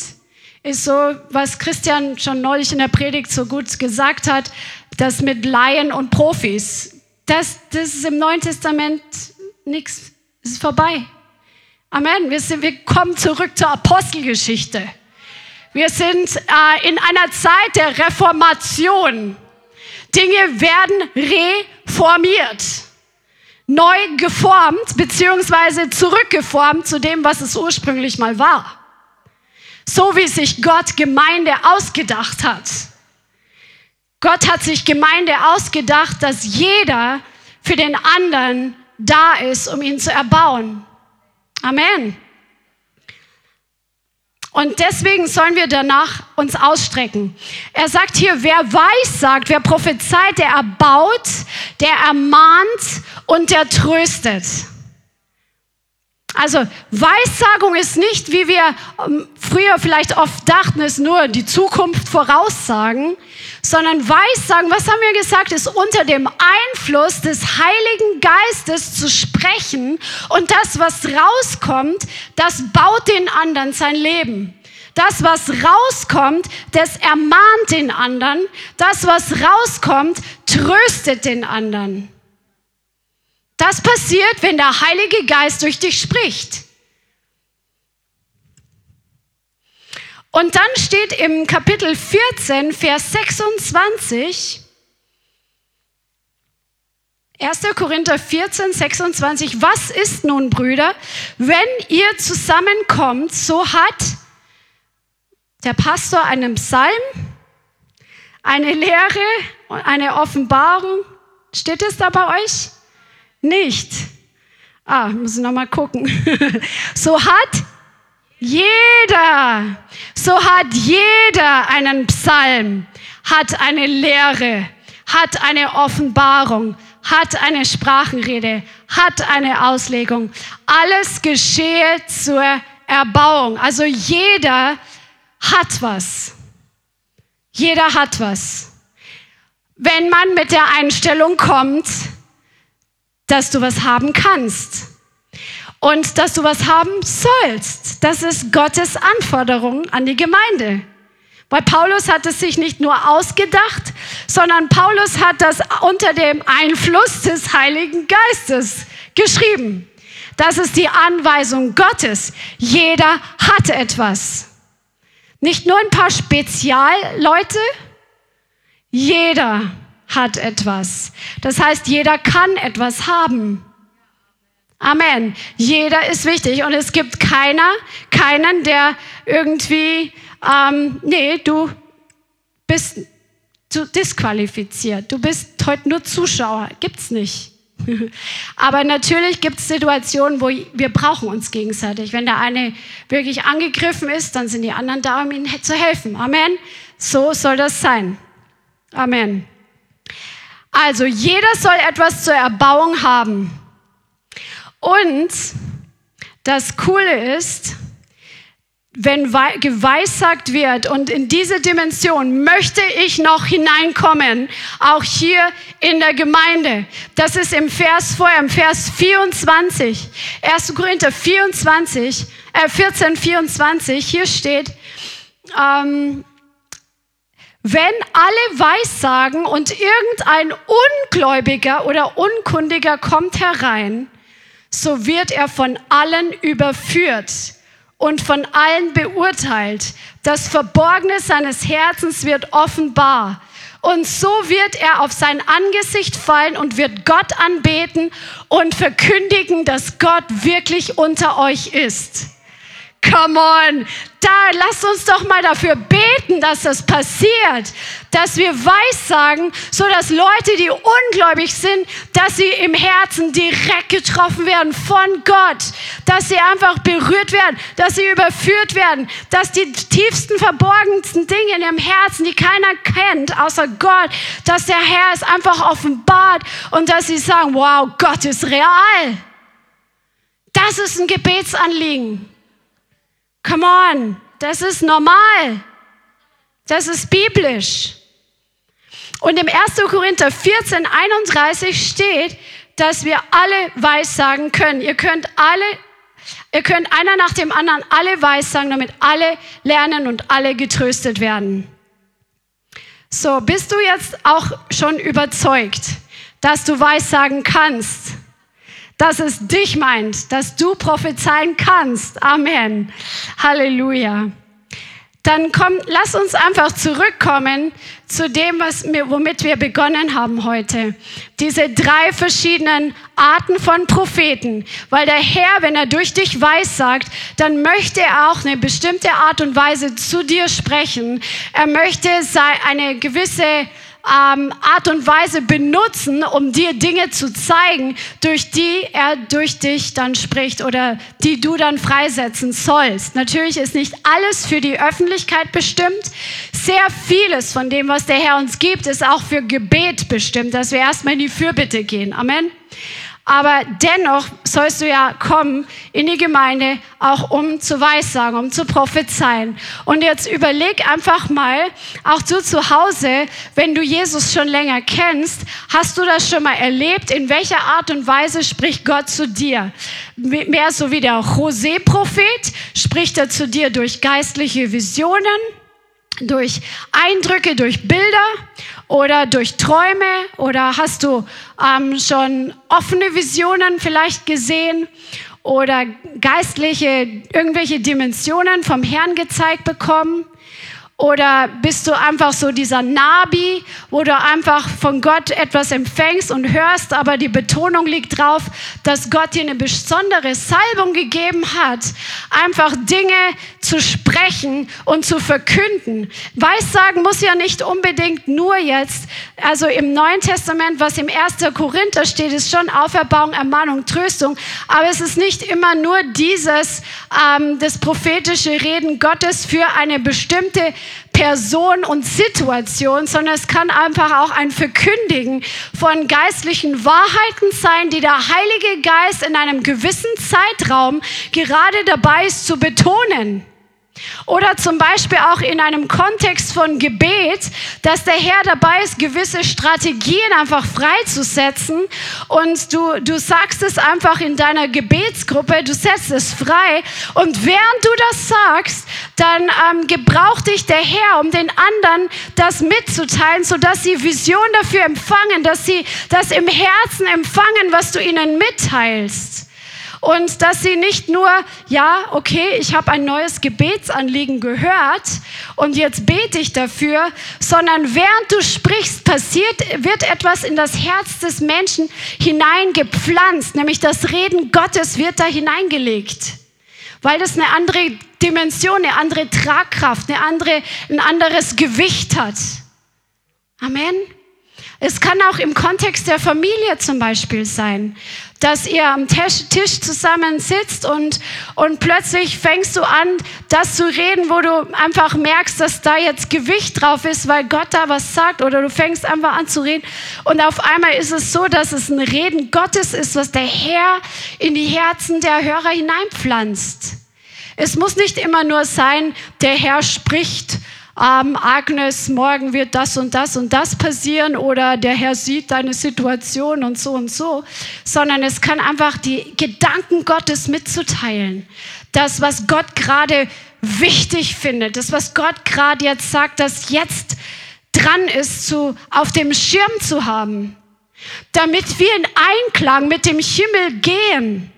ist so, was Christian schon neulich in der Predigt so gut gesagt hat, das mit Laien und Profis. Das, das ist im Neuen Testament nichts. Es ist vorbei. Amen. Wir, sind, wir kommen zurück zur Apostelgeschichte. Wir sind äh, in einer Zeit der Reformation. Dinge werden reformiert, neu geformt, beziehungsweise zurückgeformt zu dem, was es ursprünglich mal war so wie sich Gott Gemeinde ausgedacht hat. Gott hat sich Gemeinde ausgedacht, dass jeder für den anderen da ist, um ihn zu erbauen. Amen. Und deswegen sollen wir danach uns ausstrecken. Er sagt hier, wer weiß sagt, wer prophezeit, der erbaut, der ermahnt und der tröstet. Also Weissagung ist nicht, wie wir ähm, früher vielleicht oft dachten, es nur die Zukunft voraussagen, sondern Weissagen, was haben wir gesagt, ist unter dem Einfluss des Heiligen Geistes zu sprechen und das, was rauskommt, das baut den anderen sein Leben. Das, was rauskommt, das ermahnt den anderen. Das, was rauskommt, tröstet den anderen. Das passiert, wenn der Heilige Geist durch dich spricht. Und dann steht im Kapitel 14, Vers 26, 1. Korinther 14, 26, was ist nun, Brüder, wenn ihr zusammenkommt, so hat der Pastor einen Psalm, eine Lehre und eine Offenbarung. Steht es da bei euch? Nicht. Ah, muss ich nochmal gucken. so hat jeder, so hat jeder einen Psalm, hat eine Lehre, hat eine Offenbarung, hat eine Sprachenrede, hat eine Auslegung. Alles geschehe zur Erbauung. Also jeder hat was. Jeder hat was. Wenn man mit der Einstellung kommt, dass du was haben kannst und dass du was haben sollst. Das ist Gottes Anforderung an die Gemeinde. Weil Paulus hat es sich nicht nur ausgedacht, sondern Paulus hat das unter dem Einfluss des Heiligen Geistes geschrieben. Das ist die Anweisung Gottes. Jeder hat etwas. Nicht nur ein paar Spezialleute, jeder hat etwas. Das heißt, jeder kann etwas haben. Amen. Jeder ist wichtig und es gibt keiner, keinen, der irgendwie, ähm, nee, du bist du disqualifiziert. Du bist heute nur Zuschauer. Gibt's nicht. Aber natürlich gibt es Situationen, wo wir brauchen uns gegenseitig. Wenn der eine wirklich angegriffen ist, dann sind die anderen da, um ihm zu helfen. Amen. So soll das sein. Amen. Also jeder soll etwas zur Erbauung haben. Und das Coole ist, wenn geweissagt wird und in diese Dimension möchte ich noch hineinkommen, auch hier in der Gemeinde. Das ist im Vers vorher, im Vers 24, 1. Korinther 24, äh 14, 24, hier steht, ähm, wenn alle Weissagen und irgendein Ungläubiger oder Unkundiger kommt herein, so wird er von allen überführt und von allen beurteilt. Das Verborgene seines Herzens wird offenbar. Und so wird er auf sein Angesicht fallen und wird Gott anbeten und verkündigen, dass Gott wirklich unter euch ist. Come on, da lasst uns doch mal dafür beten, dass das passiert, dass wir Weissagen, so dass Leute, die ungläubig sind, dass sie im Herzen direkt getroffen werden von Gott, dass sie einfach berührt werden, dass sie überführt werden, dass die tiefsten, verborgensten Dinge in ihrem Herzen, die keiner kennt, außer Gott, dass der Herr es einfach offenbart und dass sie sagen, wow, Gott ist real. Das ist ein Gebetsanliegen. Come on, das ist normal. Das ist biblisch. Und im 1. Korinther 14, 31 steht, dass wir alle weissagen können. Ihr könnt alle, ihr könnt einer nach dem anderen alle weissagen, damit alle lernen und alle getröstet werden. So, bist du jetzt auch schon überzeugt, dass du weissagen kannst? Dass es dich meint, dass du prophezeien kannst. Amen. Halleluja. Dann komm, lass uns einfach zurückkommen zu dem, was wir, womit wir begonnen haben heute. Diese drei verschiedenen Arten von Propheten. Weil der Herr, wenn er durch dich weiß sagt, dann möchte er auch eine bestimmte Art und Weise zu dir sprechen. Er möchte eine gewisse ähm, Art und Weise benutzen, um dir Dinge zu zeigen, durch die er durch dich dann spricht oder die du dann freisetzen sollst. Natürlich ist nicht alles für die Öffentlichkeit bestimmt. Sehr vieles von dem, was der Herr uns gibt, ist auch für Gebet bestimmt, dass wir erstmal in die Fürbitte gehen. Amen. Aber dennoch sollst du ja kommen in die Gemeinde, auch um zu weissagen, um zu prophezeien. Und jetzt überleg einfach mal, auch du zu Hause, wenn du Jesus schon länger kennst, hast du das schon mal erlebt? In welcher Art und Weise spricht Gott zu dir? Mehr so wie der José-Prophet, spricht er zu dir durch geistliche Visionen? Durch Eindrücke, durch Bilder oder durch Träume oder hast du ähm, schon offene Visionen vielleicht gesehen oder geistliche irgendwelche Dimensionen vom Herrn gezeigt bekommen? Oder bist du einfach so dieser Nabi, wo du einfach von Gott etwas empfängst und hörst, aber die Betonung liegt drauf, dass Gott dir eine besondere Salbung gegeben hat, einfach Dinge zu sprechen und zu verkünden. Weissagen muss ja nicht unbedingt nur jetzt, also im Neuen Testament, was im 1. Korinther steht, ist schon Auferbauung, Ermahnung, Tröstung, aber es ist nicht immer nur dieses, ähm, das prophetische Reden Gottes für eine bestimmte Person und Situation, sondern es kann einfach auch ein Verkündigen von geistlichen Wahrheiten sein, die der Heilige Geist in einem gewissen Zeitraum gerade dabei ist zu betonen. Oder zum Beispiel auch in einem Kontext von Gebet, dass der Herr dabei ist, gewisse Strategien einfach freizusetzen. Und du, du sagst es einfach in deiner Gebetsgruppe, du setzt es frei. Und während du das sagst, dann ähm, gebraucht dich der Herr, um den anderen das mitzuteilen, sodass sie Vision dafür empfangen, dass sie das im Herzen empfangen, was du ihnen mitteilst und dass sie nicht nur, ja, okay, ich habe ein neues Gebetsanliegen gehört und jetzt bete ich dafür, sondern während du sprichst, passiert, wird etwas in das Herz des Menschen hineingepflanzt, nämlich das Reden Gottes wird da hineingelegt, weil das eine andere Dimension, eine andere Tragkraft, eine andere, ein anderes Gewicht hat. Amen. Es kann auch im Kontext der Familie zum Beispiel sein, dass ihr am Tisch zusammen sitzt und, und plötzlich fängst du an, das zu reden, wo du einfach merkst, dass da jetzt Gewicht drauf ist, weil Gott da was sagt oder du fängst einfach an zu reden und auf einmal ist es so, dass es ein Reden Gottes ist, was der Herr in die Herzen der Hörer hineinpflanzt. Es muss nicht immer nur sein, der Herr spricht ähm, Agnes, morgen wird das und das und das passieren oder der Herr sieht deine Situation und so und so, sondern es kann einfach die Gedanken Gottes mitzuteilen. Das, was Gott gerade wichtig findet, das, was Gott gerade jetzt sagt, das jetzt dran ist, zu, auf dem Schirm zu haben, damit wir in Einklang mit dem Himmel gehen.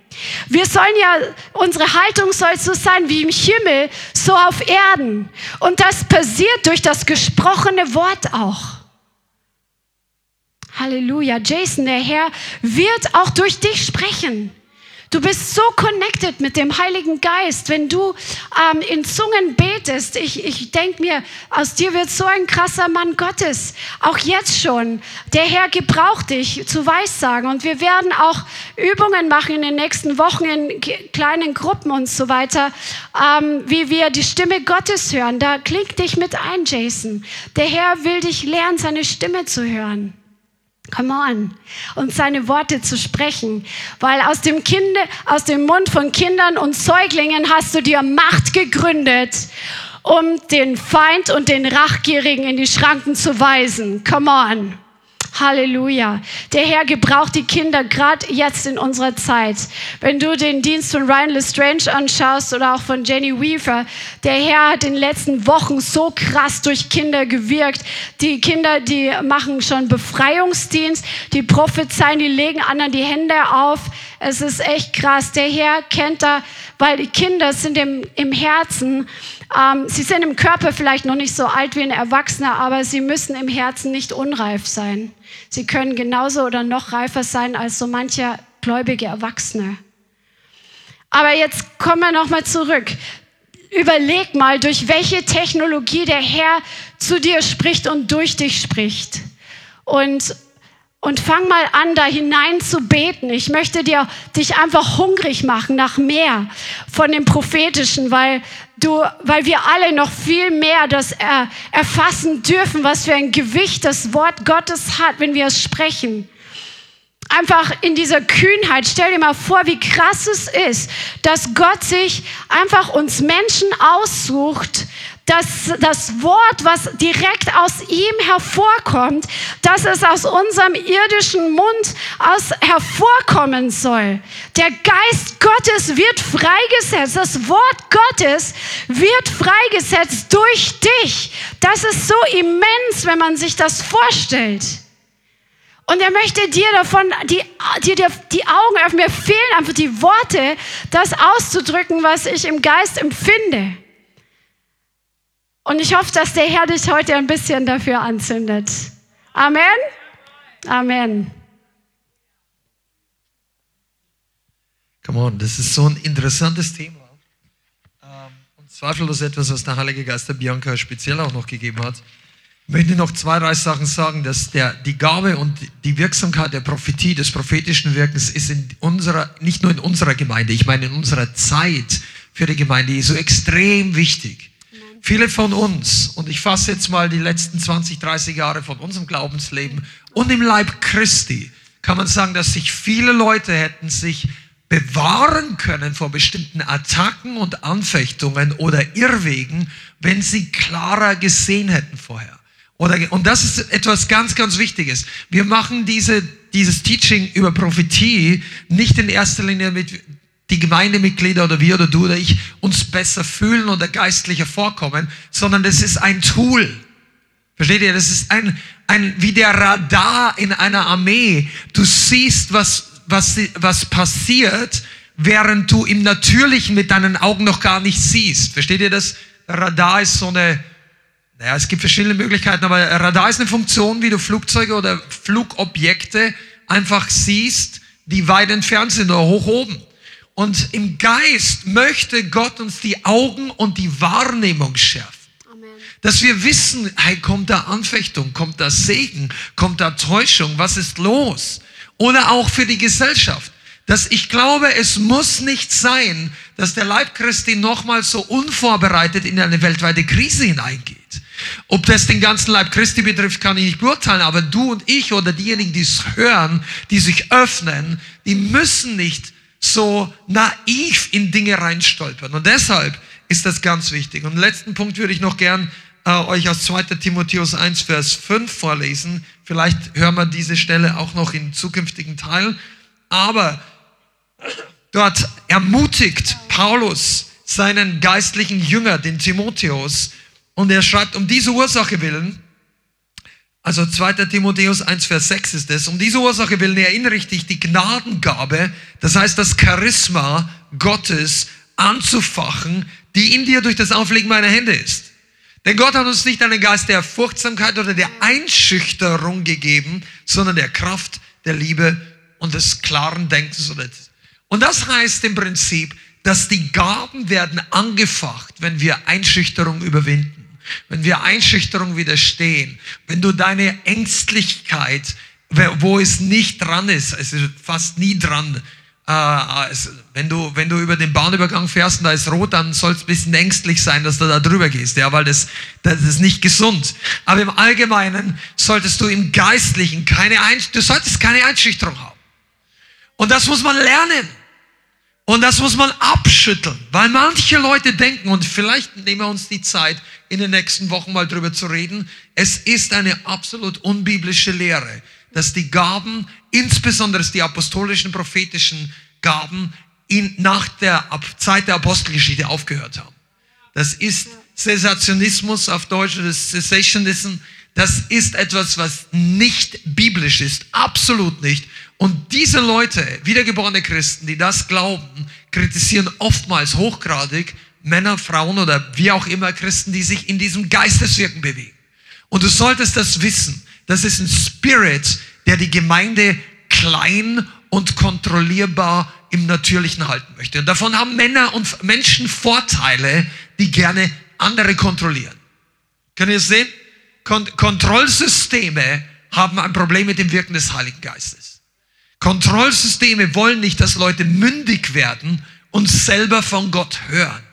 Wir sollen ja, unsere Haltung soll so sein wie im Himmel, so auf Erden. Und das passiert durch das gesprochene Wort auch. Halleluja. Jason, der Herr wird auch durch dich sprechen. Du bist so connected mit dem Heiligen Geist, wenn du ähm, in Zungen betest. Ich, ich denke mir, aus dir wird so ein krasser Mann Gottes. Auch jetzt schon. Der Herr gebraucht dich zu Weissagen. Und wir werden auch Übungen machen in den nächsten Wochen in kleinen Gruppen und so weiter, ähm, wie wir die Stimme Gottes hören. Da klingt dich mit ein, Jason. Der Herr will dich lernen, seine Stimme zu hören. Come on. Und seine Worte zu sprechen. Weil aus dem, Kinde, aus dem Mund von Kindern und Säuglingen hast du dir Macht gegründet, um den Feind und den Rachgierigen in die Schranken zu weisen. Come on. Halleluja. Der Herr gebraucht die Kinder gerade jetzt in unserer Zeit. Wenn du den Dienst von Ryan Lestrange anschaust oder auch von Jenny Weaver, der Herr hat in den letzten Wochen so krass durch Kinder gewirkt. Die Kinder, die machen schon Befreiungsdienst, die prophezeien, die legen anderen die Hände auf. Es ist echt krass. Der Herr kennt da, weil die Kinder sind im, im Herzen ähm, sie sind im Körper vielleicht noch nicht so alt wie ein Erwachsener, aber sie müssen im Herzen nicht unreif sein. Sie können genauso oder noch reifer sein als so mancher gläubige Erwachsene. Aber jetzt kommen wir nochmal zurück. Überleg mal, durch welche Technologie der Herr zu dir spricht und durch dich spricht. Und und fang mal an, da hinein zu beten. Ich möchte dir, dich einfach hungrig machen nach mehr von dem Prophetischen, weil du, weil wir alle noch viel mehr das er, erfassen dürfen, was für ein Gewicht das Wort Gottes hat, wenn wir es sprechen. Einfach in dieser Kühnheit. Stell dir mal vor, wie krass es ist, dass Gott sich einfach uns Menschen aussucht, dass das Wort, was direkt aus ihm hervorkommt, dass es aus unserem irdischen Mund aus hervorkommen soll. Der Geist Gottes wird freigesetzt. Das Wort Gottes wird freigesetzt durch dich. Das ist so immens, wenn man sich das vorstellt. Und er möchte dir davon, die, dir die Augen öffnen. Mir fehlen einfach die Worte, das auszudrücken, was ich im Geist empfinde. Und ich hoffe, dass der Herr dich heute ein bisschen dafür anzündet. Amen. Amen. Come on, das ist so ein interessantes Thema. Ähm, und zweifellos etwas, was der Heilige Geist der Bianca speziell auch noch gegeben hat. Ich möchte noch zwei, drei Sachen sagen, dass der, die Gabe und die Wirksamkeit der Prophetie, des prophetischen Wirkens ist in unserer, nicht nur in unserer Gemeinde, ich meine in unserer Zeit für die Gemeinde so extrem wichtig. Viele von uns, und ich fasse jetzt mal die letzten 20, 30 Jahre von unserem Glaubensleben und im Leib Christi, kann man sagen, dass sich viele Leute hätten sich bewahren können vor bestimmten Attacken und Anfechtungen oder Irrwegen, wenn sie klarer gesehen hätten vorher. Oder, und das ist etwas ganz, ganz Wichtiges. Wir machen diese, dieses Teaching über Prophetie nicht in erster Linie mit, die Gemeindemitglieder oder wir oder du oder ich uns besser fühlen oder geistlicher vorkommen, sondern das ist ein Tool. Versteht ihr? Das ist ein, ein, wie der Radar in einer Armee. Du siehst, was, was, was passiert, während du im Natürlichen mit deinen Augen noch gar nicht siehst. Versteht ihr das? Radar ist so eine, naja, es gibt verschiedene Möglichkeiten, aber Radar ist eine Funktion, wie du Flugzeuge oder Flugobjekte einfach siehst, die weit entfernt sind oder hoch oben. Und im Geist möchte Gott uns die Augen und die Wahrnehmung schärfen. Amen. Dass wir wissen, hey, kommt da Anfechtung, kommt da Segen, kommt da Täuschung, was ist los? Oder auch für die Gesellschaft. Dass ich glaube, es muss nicht sein, dass der Leib Christi nochmal so unvorbereitet in eine weltweite Krise hineingeht. Ob das den ganzen Leib Christi betrifft, kann ich nicht beurteilen, aber du und ich oder diejenigen, die es hören, die sich öffnen, die müssen nicht so naiv in Dinge reinstolpern. Und deshalb ist das ganz wichtig. Und letzten Punkt würde ich noch gern äh, euch aus 2. Timotheus 1, Vers 5 vorlesen. Vielleicht hören wir diese Stelle auch noch in zukünftigen Teilen. Aber dort ermutigt Paulus seinen geistlichen Jünger, den Timotheus, und er schreibt, um diese Ursache willen, also 2. Timotheus 1, Vers 6 ist es, um diese Ursache willen erinnere ich dich, die Gnadengabe, das heißt das Charisma Gottes anzufachen, die in dir durch das Auflegen meiner Hände ist. Denn Gott hat uns nicht einen Geist der Furchtsamkeit oder der Einschüchterung gegeben, sondern der Kraft, der Liebe und des klaren Denkens. Und das heißt im Prinzip, dass die Gaben werden angefacht, wenn wir Einschüchterung überwinden, wenn wir Einschüchterung widerstehen, wenn du deine Ängstlichkeit, wo es nicht dran ist, es ist fast nie dran, äh, wenn, du, wenn du über den Bahnübergang fährst und da ist rot, dann soll es ein bisschen ängstlich sein, dass du da drüber gehst, ja, weil das, das ist nicht gesund. Aber im Allgemeinen solltest du im Geistlichen keine Einschüchterung, du solltest keine Einschüchterung haben. Und das muss man lernen. Und das muss man abschütteln, weil manche Leute denken, und vielleicht nehmen wir uns die Zeit, in den nächsten Wochen mal drüber zu reden, es ist eine absolut unbiblische Lehre, dass die Gaben, insbesondere die apostolischen, prophetischen Gaben, in, nach der Zeit der Apostelgeschichte aufgehört haben. Das ist Sensationismus auf Deutsch, das Cessationism. Das ist etwas, was nicht biblisch ist, absolut nicht. Und diese Leute, wiedergeborene Christen, die das glauben, kritisieren oftmals hochgradig Männer, Frauen oder wie auch immer Christen, die sich in diesem Geisteswirken bewegen. Und du solltest das wissen. Das ist ein Spirit, der die Gemeinde klein und kontrollierbar im Natürlichen halten möchte. Und davon haben Männer und Menschen Vorteile, die gerne andere kontrollieren. Könnt ihr es sehen? Kont Kontrollsysteme haben ein Problem mit dem Wirken des Heiligen Geistes. Kontrollsysteme wollen nicht, dass Leute mündig werden und selber von Gott hören.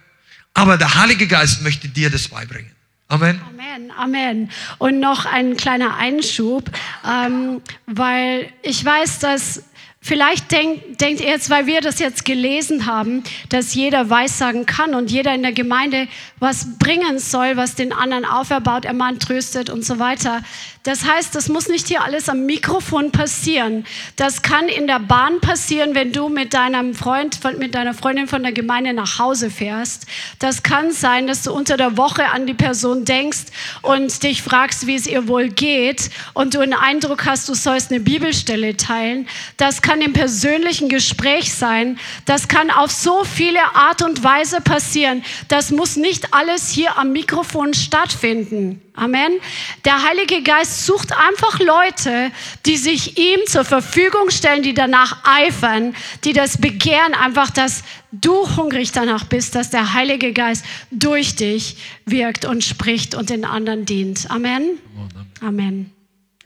Aber der Heilige Geist möchte dir das beibringen. Amen. Amen, Amen. Und noch ein kleiner Einschub, ähm, weil ich weiß, dass Vielleicht denkt, denkt ihr jetzt, weil wir das jetzt gelesen haben, dass jeder weissagen kann und jeder in der Gemeinde was bringen soll, was den anderen auferbaut, ermahnt, tröstet und so weiter. Das heißt, das muss nicht hier alles am Mikrofon passieren. Das kann in der Bahn passieren, wenn du mit deinem Freund, mit deiner Freundin von der Gemeinde nach Hause fährst. Das kann sein, dass du unter der Woche an die Person denkst und dich fragst, wie es ihr wohl geht und du einen Eindruck hast, du sollst eine Bibelstelle teilen. Das kann im persönlichen Gespräch sein. Das kann auf so viele Art und Weise passieren. Das muss nicht alles hier am Mikrofon stattfinden. Amen. Der Heilige Geist sucht einfach Leute, die sich ihm zur Verfügung stellen, die danach eifern, die das begehren, einfach, dass du hungrig danach bist, dass der Heilige Geist durch dich wirkt und spricht und den anderen dient. Amen. Amen.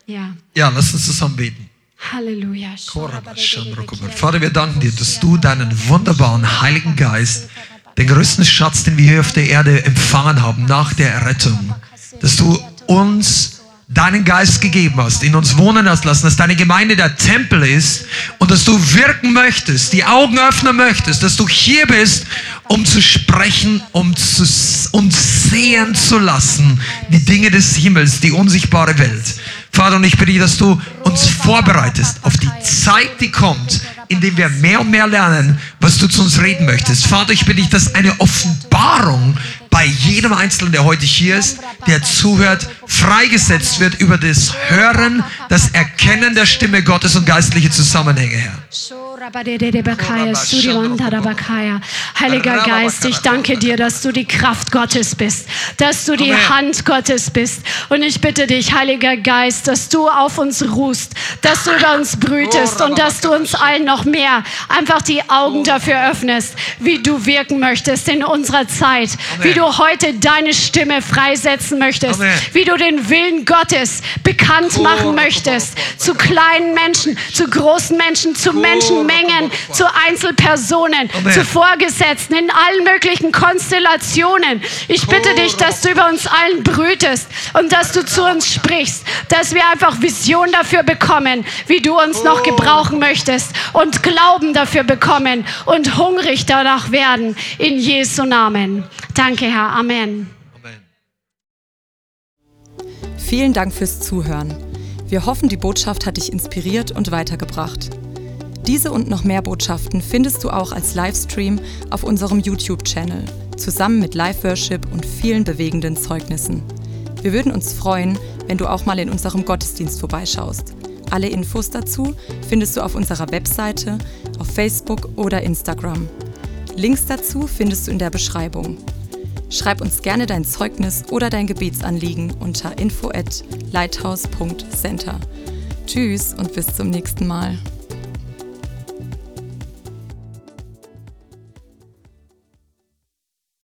Ja. Ja, lass uns zusammen beten. Halleluja. Vater, wir danken dir, dass du deinen wunderbaren Heiligen Geist, den größten Schatz, den wir hier auf der Erde empfangen haben nach der Errettung, dass du uns deinen Geist gegeben hast, in uns wohnen hast lassen, dass deine Gemeinde der Tempel ist und dass du wirken möchtest, die Augen öffnen möchtest, dass du hier bist, um zu sprechen, um zu, um sehen zu lassen, die Dinge des Himmels, die unsichtbare Welt. Vater, und ich bitte, dass du uns vorbereitest auf die Zeit, die kommt, indem wir mehr und mehr lernen, was du zu uns reden möchtest. Vater, ich bitte dich, dass eine Offenbarung bei jedem Einzelnen, der heute hier ist, der zuhört, freigesetzt wird über das Hören, das Erkennen der Stimme Gottes und geistliche Zusammenhänge, Herr. Heiliger Geist, ich danke dir, dass du die Kraft Gottes bist, dass du die Hand Gottes bist. Und ich bitte dich, Heiliger Geist, dass du auf uns ruhst, dass du über uns brütest und dass du uns allen noch mehr einfach die Augen dafür öffnest, wie du wirken möchtest in unserer Zeit, wie du heute deine Stimme freisetzen möchtest, wie du den Willen Gottes bekannt machen möchtest zu kleinen Menschen, zu großen Menschen, zu Menschen, Mengen, zu Einzelpersonen, Amen. zu Vorgesetzten, in allen möglichen Konstellationen. Ich bitte dich, dass du über uns allen brütest und dass du zu uns sprichst, dass wir einfach Vision dafür bekommen, wie du uns noch gebrauchen möchtest und Glauben dafür bekommen und hungrig danach werden. In Jesu Namen. Danke, Herr. Amen. Vielen Dank fürs Zuhören. Wir hoffen, die Botschaft hat dich inspiriert und weitergebracht. Diese und noch mehr Botschaften findest du auch als Livestream auf unserem YouTube-Channel, zusammen mit Live-Worship und vielen bewegenden Zeugnissen. Wir würden uns freuen, wenn du auch mal in unserem Gottesdienst vorbeischaust. Alle Infos dazu findest du auf unserer Webseite, auf Facebook oder Instagram. Links dazu findest du in der Beschreibung. Schreib uns gerne dein Zeugnis oder dein Gebetsanliegen unter info at lighthouse.center. Tschüss und bis zum nächsten Mal.